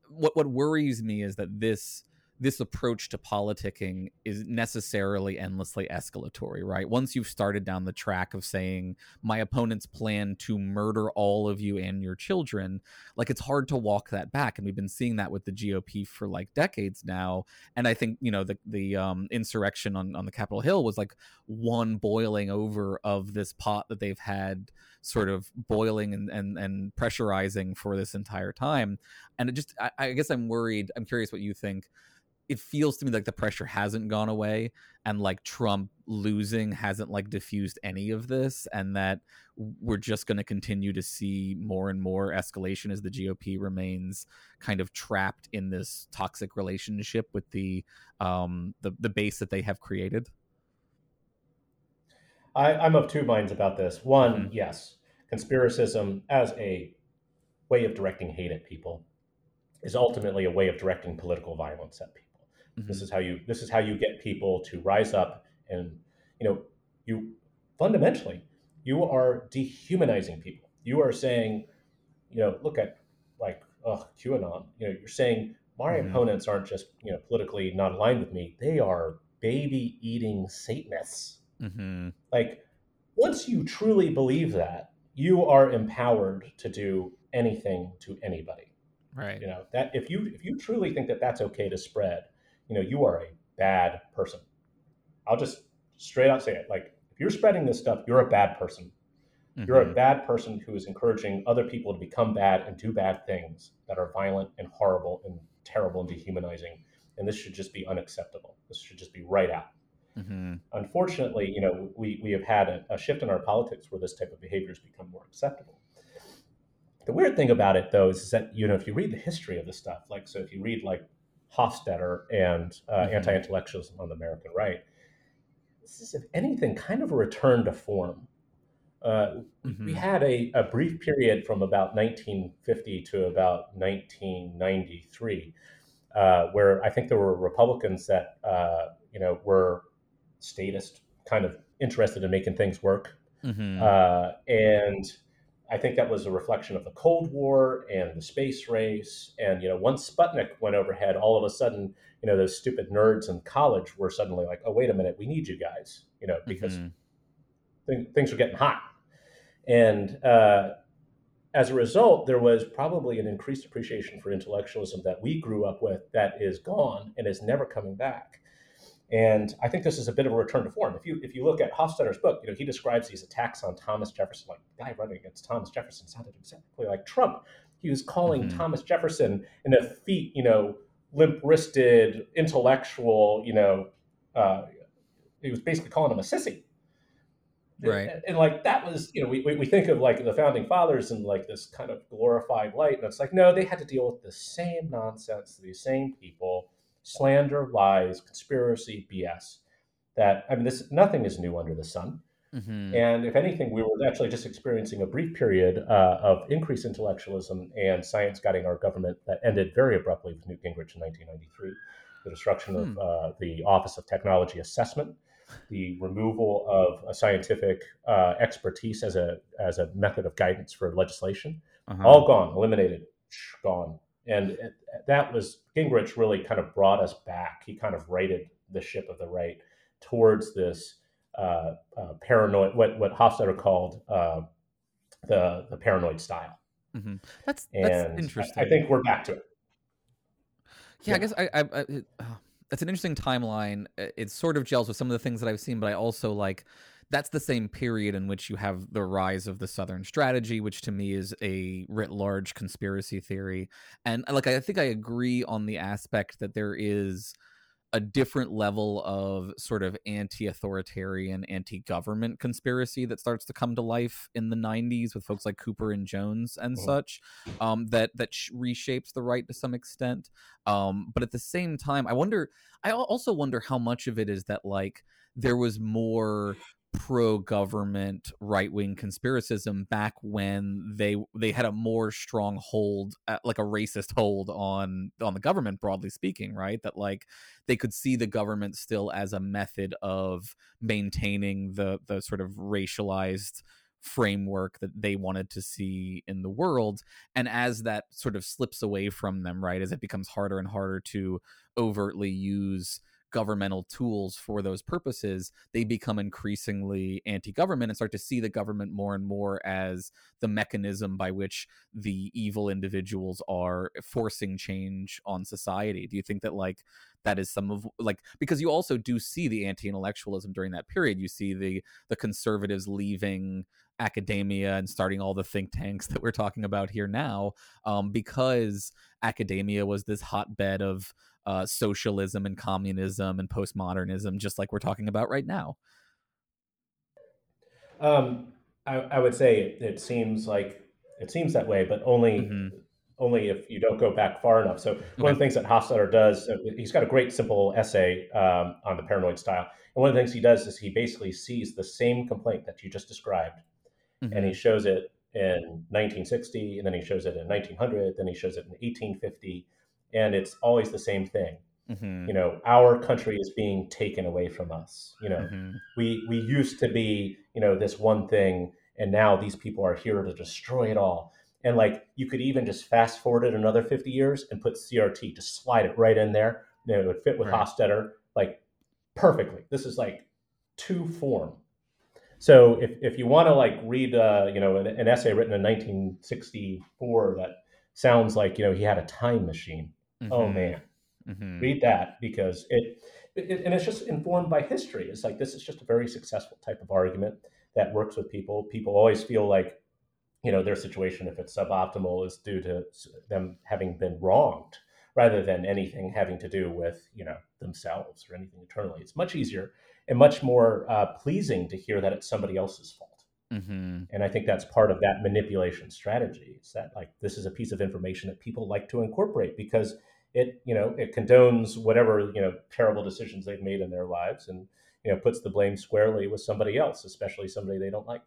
what what worries me is that this this approach to politicking is necessarily endlessly escalatory, right? Once you've started down the track of saying, my opponent's plan to murder all of you and your children, like it's hard to walk that back. And we've been seeing that with the GOP for like decades now. And I think, you know, the, the um, insurrection on, on the Capitol Hill was like one boiling over of this pot that they've had sort of boiling and, and, and pressurizing for this entire time. And it just, I, I guess I'm worried, I'm curious what you think it feels to me like the pressure hasn't gone away and like Trump losing hasn't like diffused any of this and that we're just going to continue to see more and more escalation as the GOP remains kind of trapped in this toxic relationship with the um the the base that they have created. I, I'm of two minds about this. One, Mhm. yes, conspiracism as a way of directing hate at people is ultimately a way of directing political violence at people. This Mhm. is how you this is how you get people to rise up and you know you fundamentally you are dehumanizing people. You are saying, you know, look at like oh QAnon. You know, you're saying my Mhm. opponents aren't just you know politically not aligned with me. They are baby eating Satanists. Mhm. Like once you truly believe that, you are empowered to do anything to anybody Right. you know that if you if you truly think that that's okay to spread you know you are a bad person i'll just straight out say it like if you're spreading this stuff you're a bad person you're a Mhm. bad person who is encouraging other people to become bad and do bad things that are violent and horrible and terrible and dehumanizing and this should just be unacceptable this should just be right out Mhm. unfortunately, you know, we, we have had a, a shift in our politics where this type of behavior has become more acceptable. The weird thing about it, though, is, that you know if you read the history of this stuff, like so, if you read like Hofstadter and uh, Mhm. anti-intellectualism on the American right, this is, if anything, kind of a return to form. Uh, we Mhm. had a, a brief period from about 1950 to about 1993 uh, where I think there were Republicans that uh, you know were statist, kind of interested in making things work, Mhm. uh, and I think that was a reflection of the Cold War and the space race. And you know, once Sputnik went overhead, all of a sudden, you know, those stupid nerds in college were suddenly like, "Oh, wait a minute, we need you guys," you know, because Mhm. th- things were getting hot. And uh, as a result, there was probably an increased appreciation for intellectualism that we grew up with that is gone and is never coming back. And I think this is a bit of a return to form. If you if you look at Hofstadter's book, you know he describes these attacks on Thomas Jefferson, like the guy running against Thomas Jefferson sounded exactly like Trump. He was calling Mhm. Thomas Jefferson an effete, you know, limp-wristed intellectual, you know, uh, he was basically calling him a sissy. Right. And, and, like that was, you know, we, we we think of like the founding fathers in like this kind of glorified light, and it's like no, they had to deal with the same nonsense, these same people, slander, lies, conspiracy, BS. That I mean, this nothing is new under the sun. Mhm. And if anything, we were actually just experiencing a brief period uh, of increased intellectualism and science guiding our government that ended very abruptly with Newt Gingrich in 1993. The destruction of Hmm. uh, the Office of Technology Assessment, the removal of a scientific uh, expertise as a as a method of guidance for legislation, Uh-huh. all gone, eliminated, gone. And it, that was Gingrich really kind of brought us back. He kind of righted the ship of the right towards this uh, uh, paranoid, what what Hofstadter called uh, the the paranoid style. Mhm. That's And that's interesting. I, think we're back to it. Yeah, I guess I, I, I it, uh, that's an interesting timeline. It sort of gels with some of the things that I've seen, but I also like that's the same period in which you have the rise of the Southern strategy, which to me is a writ large conspiracy theory. And like I think I agree on the aspect that there is a different level of sort of anti-authoritarian, anti-government conspiracy that starts to come to life in the 90s with folks like Cooper and Jones and Mhm. such um, that that sh- reshapes the right to some extent. Um, but at the same time, I wonder. I also wonder how much of it is that like there was more pro-government right-wing conspiracism back when they they had a more strong hold uh, like a racist hold on on the government broadly speaking right? That like they could see the government still as a method of maintaining the the sort of racialized framework that they wanted to see in the world. And as that sort of slips away from them right as it becomes harder and harder to overtly use governmental tools for those purposes they become increasingly anti-government and start to see the government more and more as the mechanism by which the evil individuals are forcing change on society. Do you think that like that is some of like because you also do see the anti-intellectualism during that period. You see the the conservatives leaving academia and starting all the think tanks that we're talking about here now um, because academia was this hotbed of uh, socialism and communism and postmodernism just like we're talking about right now um, I, I, would say it, it, seems like it seems that way but only mm-hmm only if you don't go back far enough. So one of the things that Hofstadter does, uh, he's got a great simple essay um, on the paranoid style. And one of the things he does is he basically sees the same complaint that you just described, mm-hmm. and he shows it in 1960, and then he shows it in 1900, then he shows it in 1850, and it's always the same thing. Mm-hmm. You know, our country is being taken away from us. You know, mm-hmm. we we used to be, you know, this one thing, and now these people are here to destroy it all and like you could even just fast forward it another 50 years and put CRT, just slide it right in there. And it would fit with right. Hofstadter like perfectly. This is like two form. So if, if you want to like read, uh, you know, an, an, essay written in 1964 that sounds like, you know, he had a time machine. Oh, mm-hmm. Oh man, mm-hmm. read that because it, it, and it's just informed by history. It's like, this is just a very successful type of argument that works with people. People always feel like you know their situation if it's suboptimal is due to them having been wronged rather than anything having to do with you know themselves or anything internally it's much easier and much more uh, pleasing to hear that it's somebody else's fault mm-hmm. and i think that's part of that manipulation strategy is that like this is a piece of information that people like to incorporate because it you know it condones whatever you know terrible decisions they've made in their lives and you know puts the blame squarely with somebody else especially somebody they don't like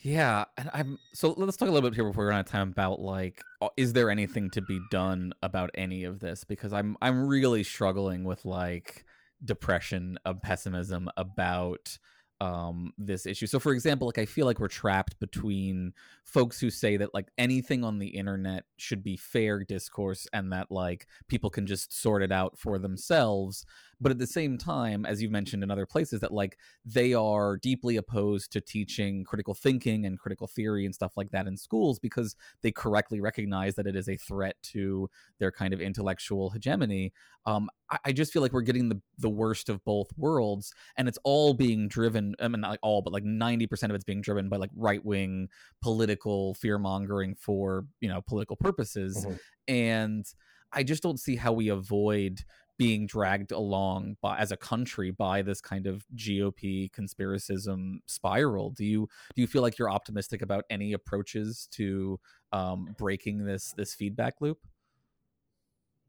yeah, and I'm so let's talk a little bit here before we run out of time about like is there anything to be done about any of this because I'm I'm really struggling with like depression of pessimism about um this issue. So for example, like I feel like we're trapped between folks who say that like anything on the internet should be fair discourse and that like people can just sort it out for themselves but at the same time as you've mentioned in other places that like they are deeply opposed to teaching critical thinking and critical theory and stuff like that in schools because they correctly recognize that it is a threat to their kind of intellectual hegemony um, I, I, just feel like we're getting the the worst of both worlds and it's all being driven i mean not like all but like 90% of it's being driven by like right-wing political fear mongering for you know political purposes mm-hmm. and I just don't see how we avoid being dragged along by, as a country by this kind of GOP conspiracism spiral. Do you do you feel like you're optimistic about any approaches to um, breaking this this feedback loop?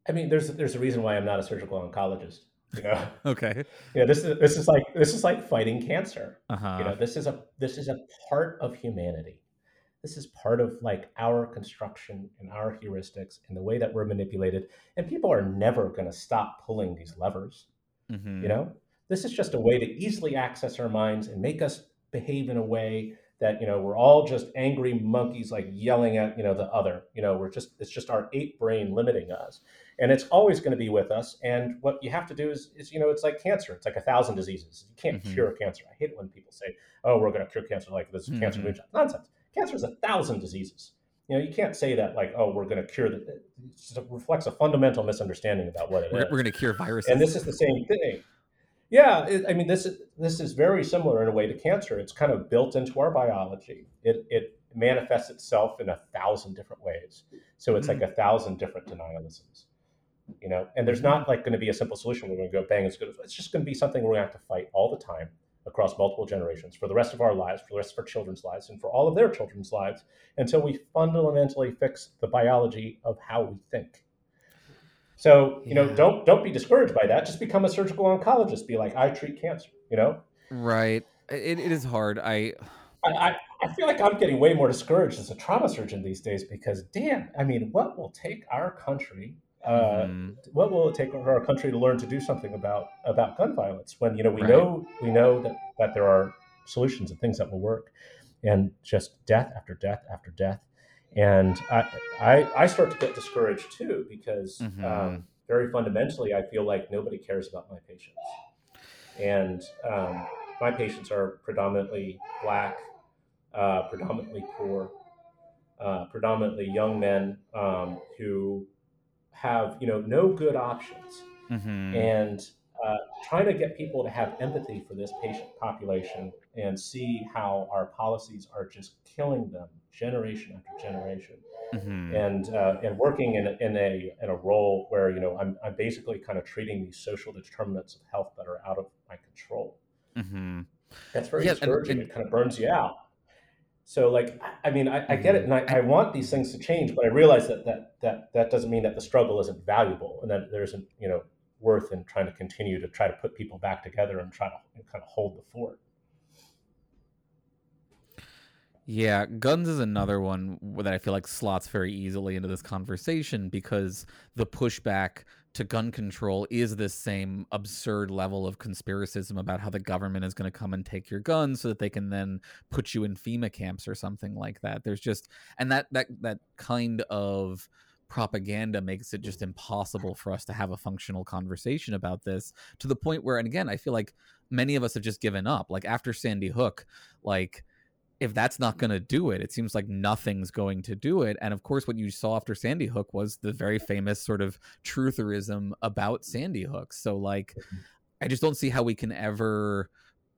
I mean, there's there's a reason why I'm not a surgical oncologist. You know. okay. Yeah, this is this is like this is like fighting cancer. Uh-huh. You know, this is a this is a part of humanity this is part of like our construction and our heuristics and the way that we're manipulated and people are never going to stop pulling these levers mm-hmm. you know? This is just a way to easily access our minds and make us behave in a way that you know we're all just angry monkeys like yelling at you know the other. You know we're just it's just our ape brain limiting us and it's always going to be with us and what you have to do is, is you know it's like cancer. It's like a thousand diseases. You can't mm-hmm. cure cancer. I hate it when people say oh we're going to cure cancer like this mm-hmm. cancer nonsense Cancer is a thousand diseases. You know, you can't say that like, oh, we're going to cure that. It reflects a fundamental misunderstanding about what it we're, is. we're going to cure viruses, and this is the same thing. Yeah, it, I mean, this is this is very similar in a way to cancer. It's kind of built into our biology. It it manifests itself in a thousand different ways. So it's mm-hmm. like a thousand different denialisms. You know, and there's not like going to be a simple solution. We're going to go bang. It's good. It's just going to be something we're going to have to fight all the time across multiple generations for the rest of our lives, for the rest of our children's lives, and for all of their children's lives until we fundamentally fix the biology of how we think. So, you yeah. know, don't don't be discouraged by that. Just become a surgical oncologist. Be like, I treat cancer, you know? Right. It, it is hard. I, I I feel like I'm getting way more discouraged as a trauma surgeon these days because damn, I mean, what will take our country uh, mm-hmm. What will it take for our country to learn to do something about about gun violence when you know we right. know we know that that there are solutions and things that will work, and just death after death after death, and I I, I start to get discouraged too because mm-hmm. um, very fundamentally I feel like nobody cares about my patients, and um, my patients are predominantly black, uh, predominantly poor, uh, predominantly young men um, who have you know no good options mm-hmm. and uh, trying to get people to have empathy for this patient population and see how our policies are just killing them generation after generation. Mm-hmm. And uh, and working in a, in a in a role where you know I'm I'm basically kind of treating these social determinants of health that are out of my control. Mm-hmm. That's very yeah, discouraging. And, and, it kind of burns you out. So like I mean I, I get it, and I, I want these things to change, but I realize that that that that doesn't mean that the struggle isn't valuable and that there isn't you know worth in trying to continue to try to put people back together and try to kind of hold the fort. Yeah, guns is another one that I feel like slots very easily into this conversation because the pushback to gun control is this same absurd level of conspiracism about how the government is going to come and take your guns so that they can then put you in FEMA camps or something like that. There's just and that that that kind of propaganda makes it just impossible for us to have a functional conversation about this to the point where and again I feel like many of us have just given up like after Sandy Hook like if that's not going to do it, it seems like nothing's going to do it. And of course, what you saw after Sandy Hook was the very famous sort of trutherism about Sandy Hook. So, like, mm-hmm. I just don't see how we can ever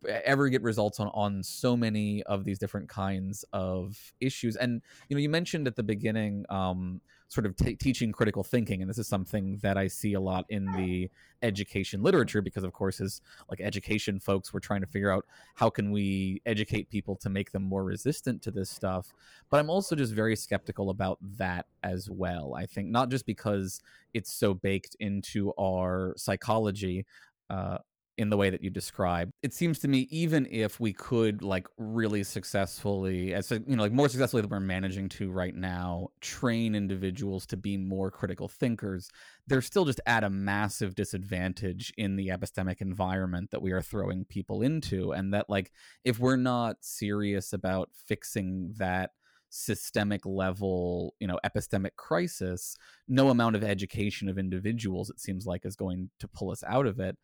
ever get results on on so many of these different kinds of issues and you know you mentioned at the beginning um sort of t- teaching critical thinking and this is something that i see a lot in the education literature because of course as like education folks we're trying to figure out how can we educate people to make them more resistant to this stuff. But i'm also just very skeptical about that as well. I think not just because it's so baked into our psychology uh, in the way that you described. It seems to me even if we could like really successfully as you know like more successfully than we're managing to right now train individuals to be more critical thinkers, they're still just at a massive disadvantage in the epistemic environment that we are throwing people into and that like if we're not serious about fixing that systemic level, you know, epistemic crisis, no amount of education of individuals it seems like is going to pull us out of it.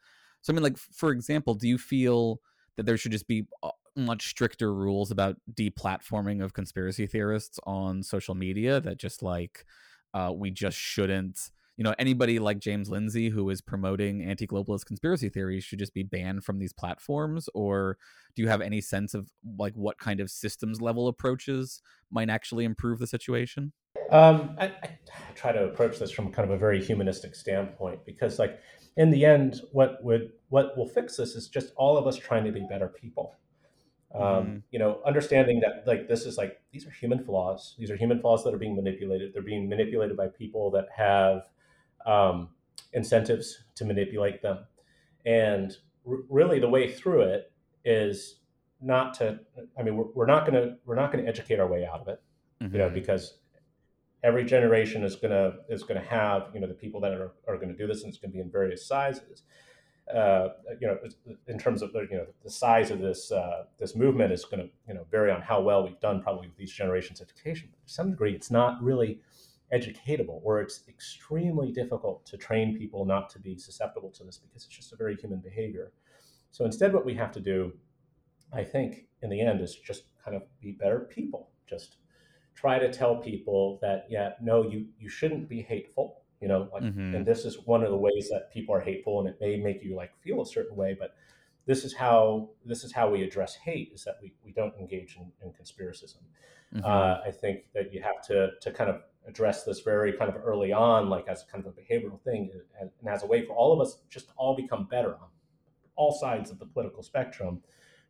So I mean, like for example, do you feel that there should just be uh, much stricter rules about deplatforming of conspiracy theorists on social media? That just like uh, we just shouldn't you know anybody like James Lindsay who is promoting anti-globalist conspiracy theories should just be banned from these platforms or do you have any sense of like what kind of systems level approaches might actually improve the situation um, I, I, try to approach this from kind of a very humanistic standpoint because like in the end, what would what will fix this is just all of us trying to be better people. Um, mm-hmm. You know, understanding that like this is like these are human flaws. These are human flaws that are being manipulated. They're being manipulated by people that have um, incentives to manipulate them, and r- really the way through it is not to. I mean, we're, we're not gonna we're not gonna educate our way out of it. Mm-hmm. You know, mm-hmm. because every generation is gonna is gonna have you know the people that are, are going to do this, and it's going to be in various sizes. Uh, you know, in terms of you know the size of this uh, this movement is going to you know vary on how well we've done probably with these generations' education. But to some degree, it's not really educatable, or it's extremely difficult to train people not to be susceptible to this because it's just a very human behavior. So instead, what we have to do, I think, in the end, is just kind of be better people. Just try to tell people that yeah no you you shouldn't be hateful you know like mm-hmm. and this is one of the ways that people are hateful and it may make you like feel a certain way but this is how this is how we address hate is that we, we don't engage in, in conspiracism mm-hmm. uh, i think that you have to to kind of address this very kind of early on like as kind of a behavioral thing and, and as a way for all of us just to all become better on all sides of the political spectrum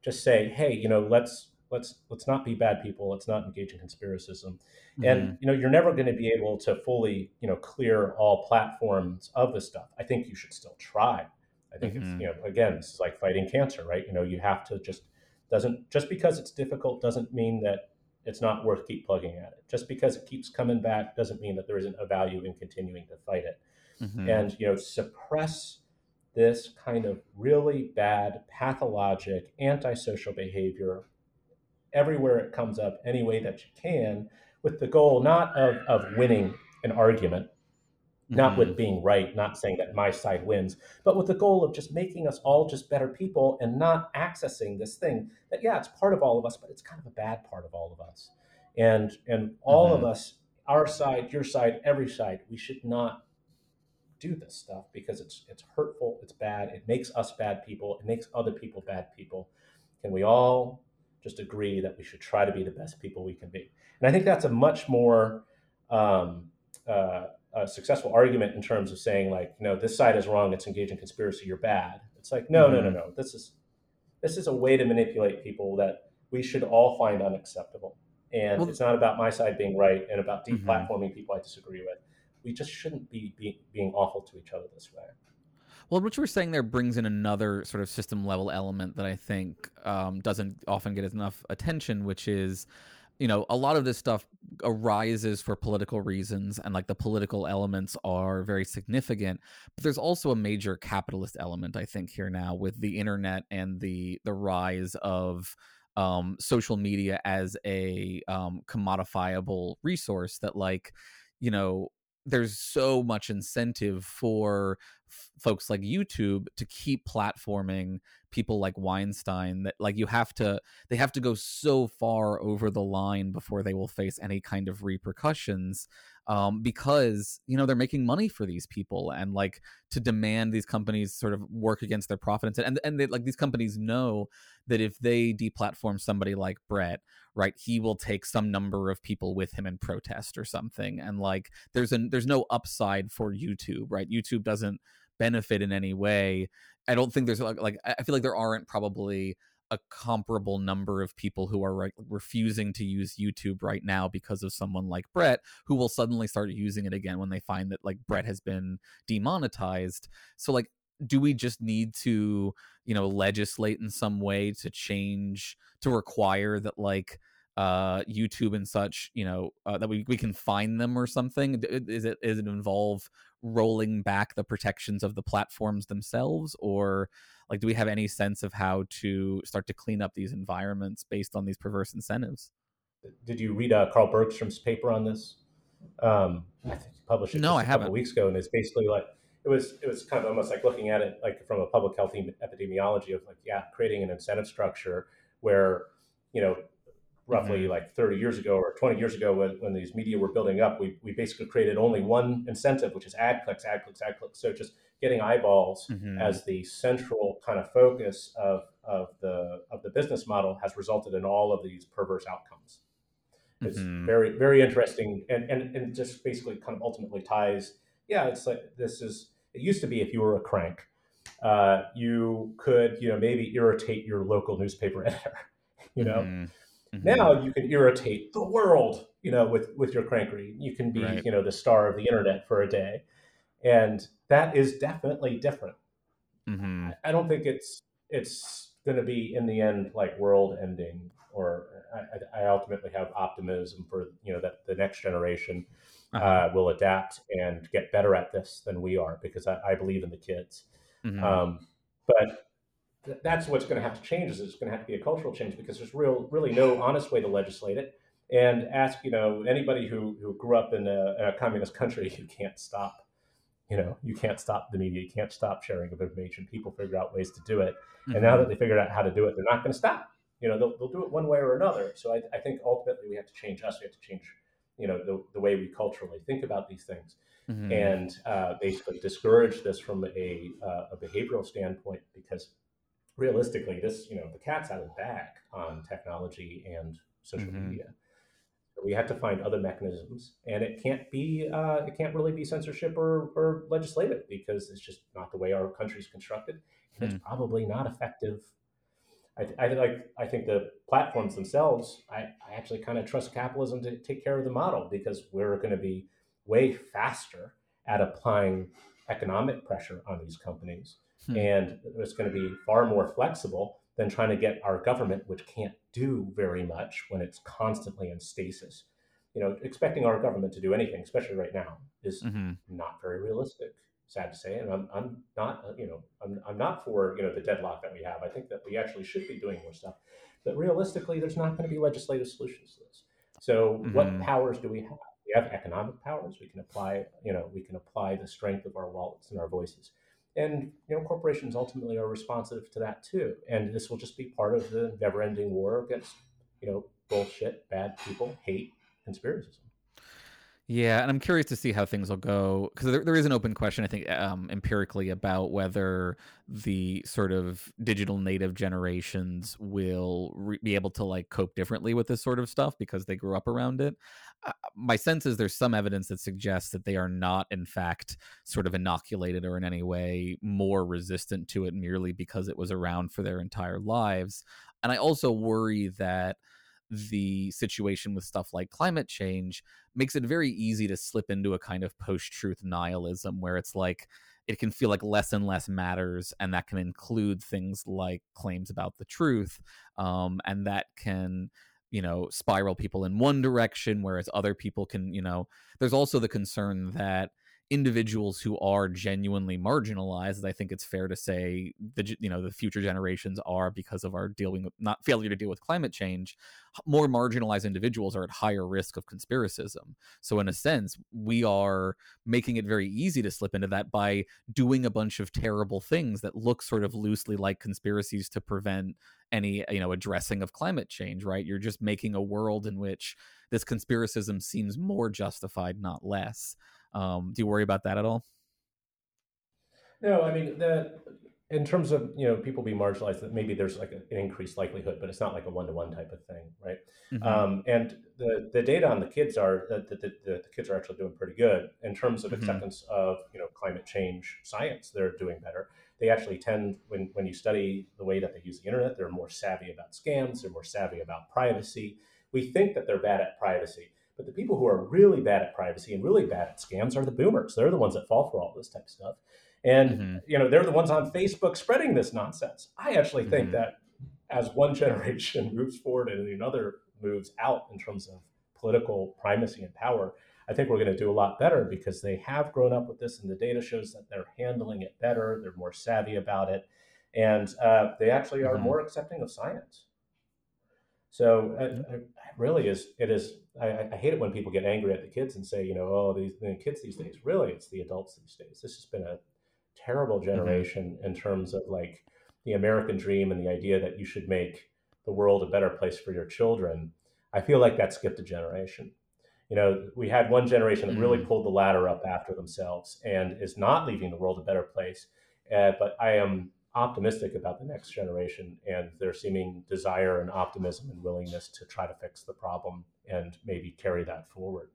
just say hey you know let's let's let's not be bad people. Let's not engage in conspiracism. Mm-hmm. and you know you're never going to be able to fully you know clear all platforms of this stuff. I think you should still try. I think mm-hmm. it's you know again this is like fighting cancer right? You know you have to just doesn't just because it's difficult doesn't mean that it's not worth keep plugging at it. Just because it keeps coming back doesn't mean that there isn't a value in continuing to fight it. Mm-hmm. and you know suppress this kind of really bad pathologic antisocial behavior everywhere it comes up any way that you can with the goal not of, of winning an argument not mm-hmm. with being right not saying that my side wins but with the goal of just making us all just better people and not accessing this thing that yeah it's part of all of us but it's kind of a bad part of all of us and and all mm-hmm. of us our side your side every side we should not do this stuff because it's it's hurtful, it's bad, it makes us bad people, it makes other people bad people. Can we all just agree that we should try to be the best people we can be? And I think that's a much more um, uh, a successful argument in terms of saying like, no, this side is wrong. It's engaged in conspiracy. You're bad. It's like, no, mm-hmm. no, no, no. This is this is a way to manipulate people that we should all find unacceptable. And well, it's not about my side being right and about mm-hmm. deplatforming mm-hmm. people I disagree with. We just shouldn't be, be being awful to each other this way. Well, what you were saying there brings in another sort of system level element that I think um, doesn't often get enough attention, which is you know, a lot of this stuff arises for political reasons and like the political elements are very significant but there's also a major capitalist element i think here now with the internet and the the rise of um, social media as a um, commodifiable resource that like you know there's so much incentive for f- folks like YouTube to keep platforming people like Weinstein that like you have to they have to go so far over the line before they will face any kind of repercussions um, because you know they're making money for these people and like to demand these companies sort of work against their profits and and they, like these companies know that if they deplatform somebody like Bret right he will take some number of people with him in protest or something. And like there's an there's no upside for YouTube right? YouTube doesn't benefit in any way. I don't think there's like, like I feel like there aren't probably a comparable number of people who are like refusing to use YouTube right now because of someone like Bret who will suddenly start using it again when they find that like Bret has been demonetized. So like do we just need to, you know, legislate in some way to change to require that like uh YouTube and such, you know, uh, that we we can find them or something? Is it is it involve rolling back the protections of the platforms themselves or like do we have any sense of how to start to clean up these environments based on these perverse incentives did you read uh, carl bergstrom's paper on this um, i think he published it no, I a haven't. couple weeks ago and it's basically like it was it was kind of almost like looking at it like from a public health epidemiology of like yeah creating an incentive structure where you know roughly mm-hmm. like 30 years ago or 20 years ago when, when these media were building up we, we basically created only one incentive which is ad clicks ad clicks ad clicks so just getting eyeballs mm-hmm. as the central kind of focus of, of the of the business model has resulted in all of these perverse outcomes it's mm-hmm. very very interesting and, and and just basically kind of ultimately ties yeah it's like this is it used to be if you were a crank uh, you could you know maybe irritate your local newspaper editor you know mm-hmm. Mm-hmm. Now you can irritate the world, you know, with with your crankery. You can be, right. you know, the star of the internet for a day, and that is definitely different. Mm-hmm. I don't think it's it's going to be in the end like world ending, or I, I, ultimately have optimism for you know that the next generation uh-huh. uh, will adapt and get better at this than we are because I, I believe in the kids. Mm-hmm. Um, but that's what's going to have to change is it's going to have to be a cultural change because there's real really no honest way to legislate it and ask you know anybody who, who grew up in a, in a communist country you can't stop you know you can't stop the media you can't stop sharing of information people figure out ways to do it mm-hmm. and now mm-hmm. that they figured out how to do it they're not going to stop you know they'll, they'll do it one way or another so I, I think ultimately we have to change us we have to change you know the, the way we culturally think about these things mm-hmm. and uh, basically discourage this from a, uh, a behavioral standpoint because realistically, this you know the cat's out of the bag on technology and social mm-hmm. media. We have to find other mechanisms, and it can't be uh, it can't really be censorship or, or legislative because it's just not the way our country is constructed, and mm. it's probably not effective. I, I like I think the platforms themselves. I, I actually kind of trust capitalism to take care of the model because we're going to be way faster at applying economic pressure on these companies Hmm. And it's going to be far more flexible than trying to get our government, which can't do very much when it's constantly in stasis. You know, expecting our government to do anything, especially right now, is mm-hmm. not very realistic. Sad to say, and I'm, I'm not, you know, I'm, I'm not for you know the deadlock that we have. I think that we actually should be doing more stuff, but realistically, there's not going to be legislative solutions to this. So, mm-hmm. what powers do we have? We have economic powers. We can apply, you know, we can apply the strength of our wallets and our voices and you know corporations ultimately are responsive to that too. And this will just be part of the never-ending war against you know bullshit bad people hate conspiracism Yeah, and I'm curious to see how things will go because there, there is an open question, I think, um, empirically about whether the sort of digital native generations will re- be able to like cope differently with this sort of stuff because they grew up around it. Uh, my sense is there's some evidence that suggests that they are not, in fact, sort of inoculated or in any way more resistant to it merely because it was around for their entire lives. And I also worry that the situation with stuff like climate change makes it very easy to slip into a kind of post truth nihilism where it's like it can feel like less and less matters and that can include things like claims about the truth um, and that can you know spiral people in one direction whereas other people can you know there's also the concern that individuals who are genuinely marginalized, I think it's fair to say the you know the future generations are because of our dealing with not failure to deal with climate change. More marginalized individuals are at higher risk of conspiracism. So in a sense, we are making it very easy to slip into that by doing a bunch of terrible things that look sort of loosely like conspiracies to prevent any you know addressing of climate change. Right? You're just making a world in which this conspiracism seems more justified, not less. Um, do you worry about that at all? No, I mean that in terms of you know people being marginalized, that maybe there's like an increased likelihood, but it's not like a one to one type of thing, right? Mm-hmm. Um, and the the data on the kids are that the, the, the, kids are actually doing pretty good in terms of mm-hmm. acceptance of you know climate change science. They're doing better. They actually tend when when you study the way that they use the internet, they're more savvy about scams. They're more savvy about privacy. We think that they're bad at privacy but the people who are really bad at privacy and really bad at scams are the boomers. They're the ones that fall for all this type of stuff. And mm-hmm. you know, they're the ones on Facebook spreading this nonsense. I actually think mm-hmm. that as one generation moves forward and another moves out in terms of political primacy and power, I think we're going to do a lot better because they have grown up with this, and the data shows that they're handling it better. They're more savvy about it, and uh, they actually are mm-hmm. more accepting of science. So uh, uh, really, is it is I, I, hate it when people get angry at the kids and say, you know, oh, these the kids these days. Really, it's the adults these days. This has been a terrible mm-hmm. generation mm-hmm. in terms of like the American dream and the idea that you should make the world a better place for your children. I feel like that skipped a generation. You know, we had one generation that really mm-hmm. pulled the ladder up after themselves and is not leaving the world a better place. Uh, but I am optimistic about the next generation and their seeming desire and optimism and willingness to try to fix the problem and maybe carry that forward.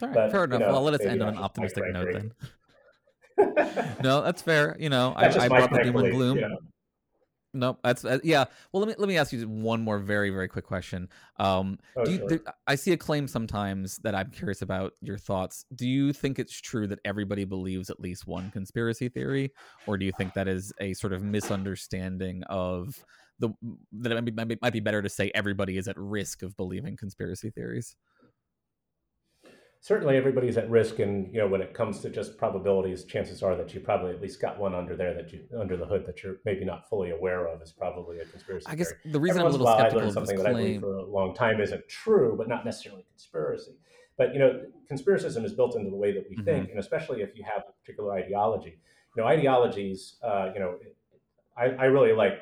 All right, but, fair enough. You know, well, let us end on an optimistic note then. no, that's fair. You know, I, I brought the doom and gloom. Yeah. No, that's uh, yeah. Well, let me let me ask you one more very very quick question. Um, oh, do you, sure. there, I see a claim sometimes that I'm curious about your thoughts. Do you think it's true that everybody believes at least one conspiracy theory, or do you think that is a sort of misunderstanding of the that it might be, might be better to say everybody is at risk of believing conspiracy theories? Certainly everybody's at risk and you know when it comes to just probabilities chances are that you probably at least got one under there that you under the hood that you're maybe not fully aware of is probably a conspiracy i guess theory. the reason Every i'm a little skeptical I learned something that i believe for a long time isn't true but not necessarily conspiracy but you know conspiracism is built into the way that we mm-hmm. think and especially if you have a particular ideology you know ideologies uh, you know I, I really like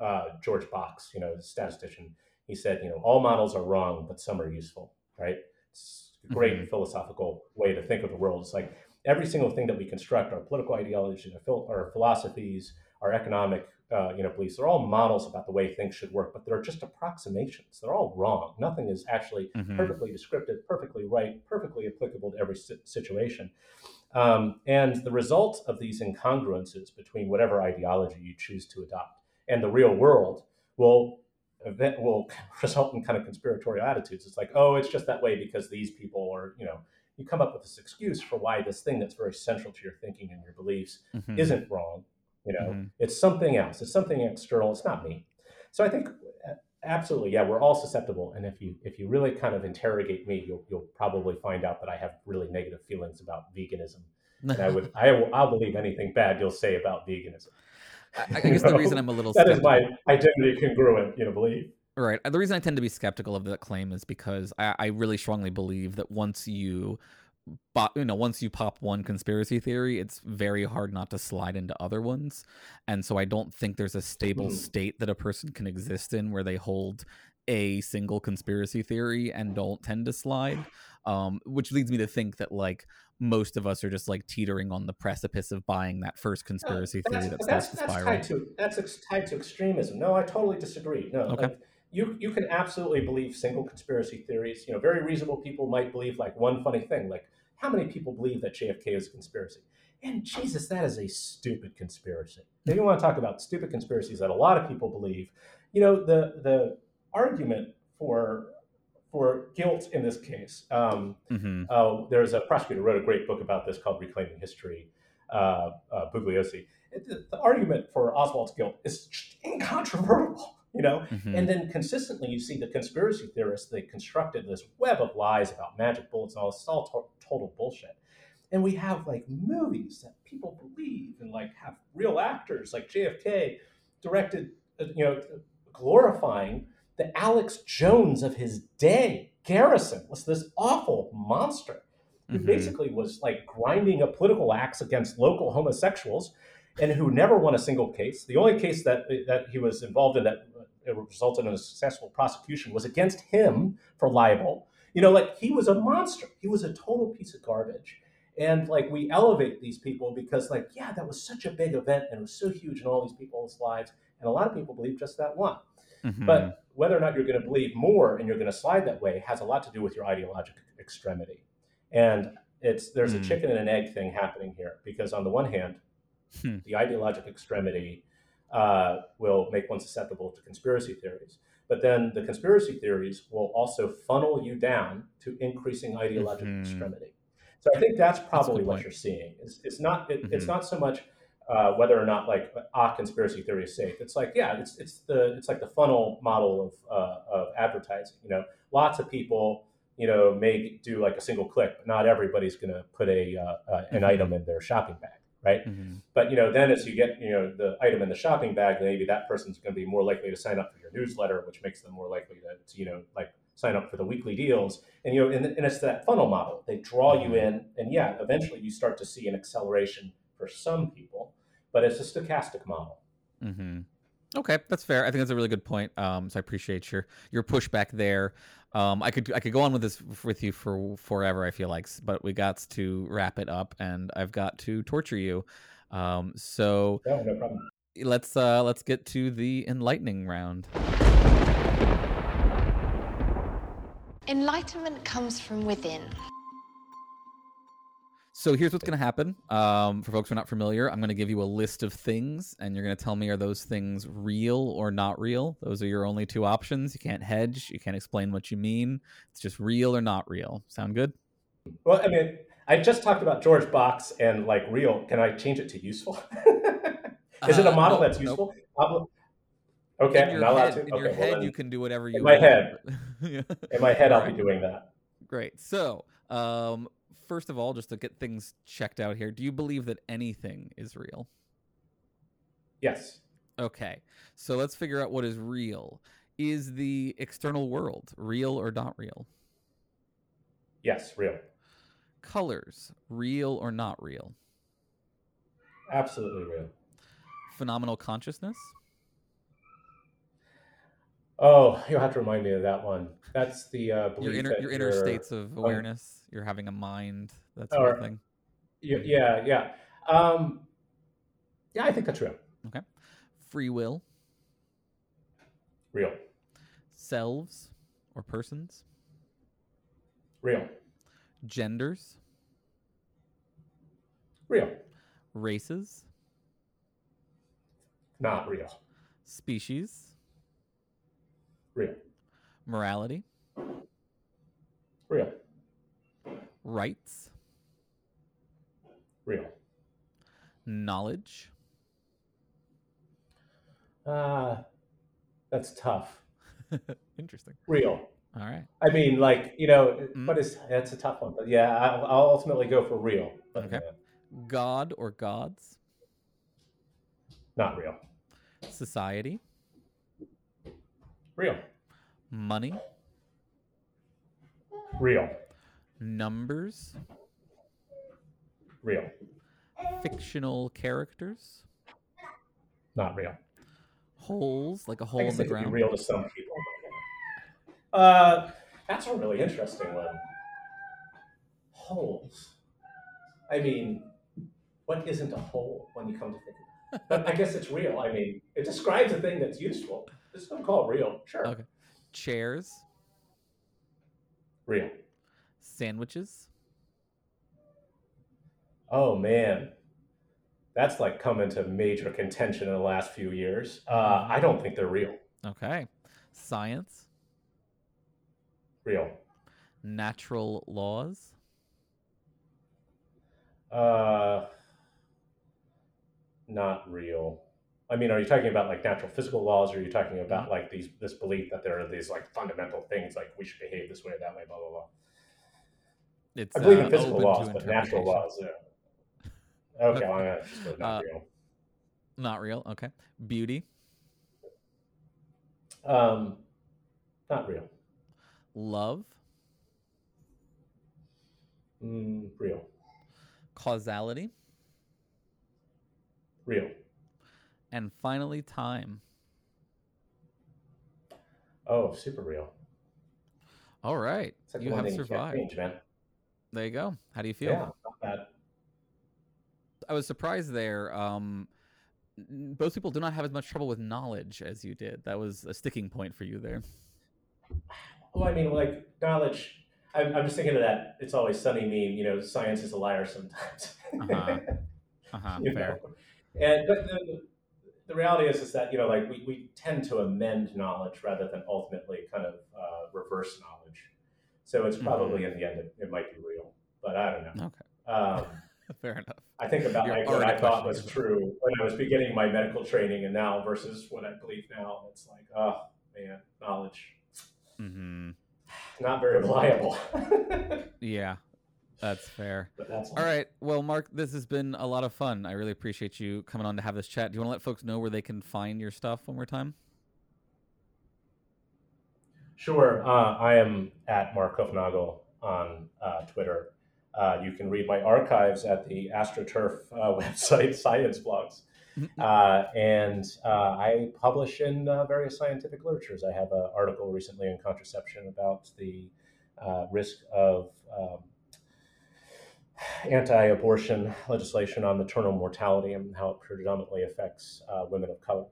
uh, george box you know the statistician he said you know all models are wrong but some are useful right it's, great mm-hmm. philosophical way to think of the world. It's like every single thing that we construct, our political ideologies, our philosophies, our economic uh, you know beliefs, they're all models about the way things should work, but they're just approximations. They're all wrong. Nothing is actually mm-hmm. perfectly descriptive, perfectly right, perfectly applicable to every situation. Um, and the result of these incongruences between whatever ideology you choose to adopt and the real world will event will result in kind of conspiratorial attitudes. It's like, oh, it's just that way because these people are, you know, you come up with this excuse for why this thing that's very central to your thinking and your beliefs mm-hmm. isn't wrong. You know, mm-hmm. it's something else. It's something external. It's not me. So I think absolutely, yeah, we're all susceptible. And if you if you really kind of interrogate me, you'll you'll probably find out that I have really negative feelings about veganism. and I would I will I'll believe anything bad you'll say about veganism. I, guess the reason I'm a little that skeptical, is my identity congruent, you know, belief. Right. The reason I tend to be skeptical of that claim is because I, I really strongly believe that once you but you know once you pop one conspiracy theory it's very hard not to slide into other ones and so i don't think there's a stable mm. state that a person can exist in where they hold a single conspiracy theory and don't tend to slide. Um, which leads me to think that like most of us are just like teetering on the precipice of buying that first conspiracy No, theory that's, that that's, starts to that's spiral. tied to that's tied to extremism. No, I totally disagree. No, Okay. like, you you can absolutely believe single conspiracy theories. You know, very reasonable people might believe like one funny thing, like how many people believe that JFK is a conspiracy? And Jesus, that is a stupid conspiracy. If you want to talk about stupid conspiracies that a lot of people believe, you know, the the argument for for guilt in this case. Um, hmm uh, there's a prosecutor who wrote a great book about this called Reclaiming History, uh, uh, Bugliosi. It- The, the argument for Oswald's guilt is just incontrovertible, you know. hmm And then consistently, you see the conspiracy theorists they constructed this web of lies about magic bullets and all this. All to- total bullshit. And we have like movies that people believe and like have real actors like JFK directed, uh, you know, glorifying the Alex Jones of his day. Garrison was this awful monster who Mhm. basically was like grinding a political axe against local homosexuals and who never won a single case. The only case that that he was involved in that uh, resulted in a successful prosecution was against him for libel. You know, like he was a monster. He was a total piece of garbage. And like we elevate these people because like yeah, that was such a big event and it was so huge in all these people's lives and a lot of people believe just that one. Mhm. But whether or not you're going to believe more and you're going to slide that way has a lot to do with your ideological extremity. And it's there's a Hmm. chicken and an egg thing happening here because on the one hand, Hmm. the ideological extremity uh, will make one susceptible to conspiracy theories, but then the conspiracy theories will also funnel you down to increasing ideological Mhm. extremity. So I think that's probably good what point. you're seeing. It's, it's not it, it's Mhm. not so much uh, whether or not like a conspiracy theory is safe. It's like yeah, it's it's the it's like the funnel model of uh, of advertising. You know, lots of people you know may do like a single click, but not everybody's going to put a uh, uh, an Mhm. item in their shopping bag, right? Mhm. But you know, then as you get you know the item in the shopping bag, maybe that person's going to be more likely to sign up for your newsletter, which makes them more likely to, to you know like sign up for the weekly deals. And you know, and, and it's that funnel model. They draw you in, and yeah, eventually you start to see an acceleration for some people, but it's a stochastic model. hmm Okay, that's fair. I think that's a really good point. Um, so I appreciate your your pushback there. Um, I could I could go on with this with you for forever. I feel like, but we got to wrap it up, and I've got to torture you. Um, so No, no problem. let's uh let's get to the enlightening round. Enlightenment comes from within. So here's what's going to happen. Um, for folks who are not familiar, I'm going to give you a list of things, and you're going to tell me are those things real or not real. Those are your only two options. You can't hedge. You can't explain what you mean. It's just real or not real. Sound good? Well, I mean, I just talked about George Box and like real. Can I change it to useful? Is it a Uh, model nope, that's useful? Obli- Okay, in I'm your not allowed head, to. in okay, your well head then, you can do whatever you my want. head. Yeah. in my head, I'll be doing that. Great. So, um, first of all, just to get things checked out here, do you believe that anything is real? Yes. Okay. So let's figure out what is real. Is the external world real or not real? Yes. Real. Colors, real or not real? Absolutely real. Phenomenal consciousness? Oh, you'll have to remind me of that one. That's the uh, Your belief inner your inner states of awareness. You're having a mind, that sort of thing. Yeah, yeah, um, yeah. I think that's real. Okay. Free will, Real. selves or persons, Real. genders, Real. races, Not real. species, Real. morality, Real. Rights, Real. knowledge, Uh, that's tough. Interesting. Real. All right. I mean, like you know, Mm. what is that's a tough one, but yeah, I'll, I'll ultimately go for real. But Okay. uh, God or gods, not real. society, Real. money, Real. Numbers, Real. fictional characters, Not real. holes like a hole in the it could be ground. real to some people. Uh, that's a really interesting one. Holes. I mean, what isn't a hole when you come to think of it? But I guess it's real. I mean, it describes a thing that's useful. Just don't call it real. Sure. Okay. Chairs, Real. Sandwiches, Oh man, that's like come into major contention in the last few years. Uh, I don't think they're real. okay. Science, Real. natural laws, Uh, not real. I mean, are you talking about like natural physical laws, or are you talking about like these this belief that there are these like fundamental things like we should behave this way, that way, blah blah blah? It's I believe uh, in physical open to laws, but natural laws, yeah. Okay, well, I'm gonna just go not Uh, real. Not real. Okay. Beauty, Um, not real. love, Mm, real. causality, Real. and finally time. Oh, super real. All right. Like you have thing you can't survived. change, man. There you go. How do you feel? Yeah, not bad. I was surprised there. Um, most people do not have as much trouble with knowledge as you did. That was a sticking point for you there. Well, I mean, like knowledge. I'm, I'm just thinking of that. It's always sunny meme. You know, science is a liar sometimes. Uh-huh. Uh-huh. You Fair. know? And but the, the reality is, is that you know, like we, we tend to amend knowledge rather than ultimately kind of uh, reverse knowledge. So it's probably in the end it, it might be real, but I don't know. Okay. Um, Fair enough. I think about like what I thought was true when I was beginning my medical training, and now versus what I believe now. It's like, oh man, knowledge Mm-hmm. not very reliable. Yeah, that's fair. that's All right. Well, Mark, this has been a lot of fun. I really appreciate you coming on to have this chat. Do you want to let folks know where they can find your stuff one more time? Sure. Uh, I am at Mark Hoofnagle on uh, Twitter. Uh, you can read my archives at the AstroTurf uh, website, Science Blogs. Uh, and uh, I publish in uh, various scientific literatures. I have an article recently in Contraception about the uh, risk of um, anti abortion legislation on maternal mortality and how it predominantly affects uh, women of color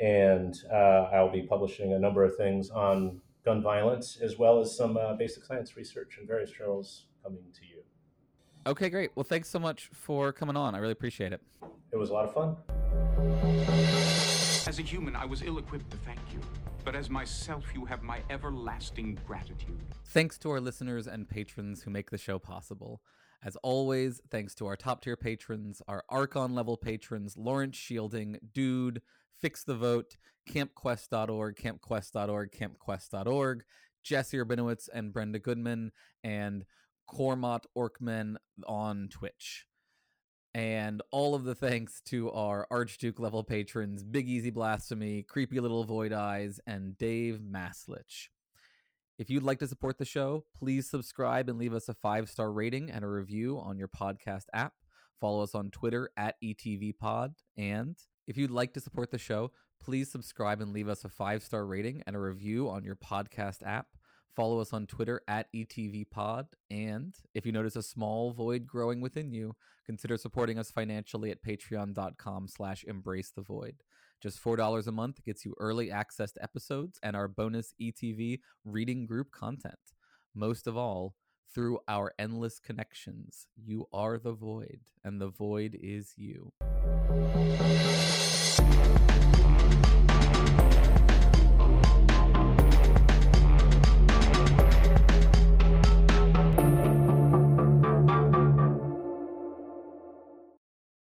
and uh, I'll be publishing a number of things on gun violence as well as some uh, basic science research in various journals coming to you. Okay, great. Well, thanks so much for coming on. I really appreciate it. It was a lot of fun. As a human, I was ill equipped to thank you. But as myself, you have my everlasting gratitude. Thanks to our listeners and patrons who make the show possible. As always, thanks to our top tier patrons, our Archon level patrons, Lawrence Shielding, Dude, Fix the Vote, CampQuest.org, CampQuest.org, CampQuest.org, Jesse Urbinowitz and Brenda Goodman, and Cormot Orkman on Twitch. And all of the thanks to our Archduke level patrons, Big Easy Blasphemy, Creepy Little Void Eyes, and Dave Maslich. If you'd like to support the show, please subscribe and leave us a five star rating and a review on your podcast app. Follow us on Twitter at ETVPod. And if you'd like to support the show, please subscribe and leave us a five star rating and a review on your podcast app. Follow us on Twitter at ETVPod. And if you notice a small void growing within you, consider supporting us financially at patreon.com slash embrace the void. Just $4 a month gets you early access to episodes and our bonus ETV reading group content. Most of all, through our endless connections, you are the void, and the void is you.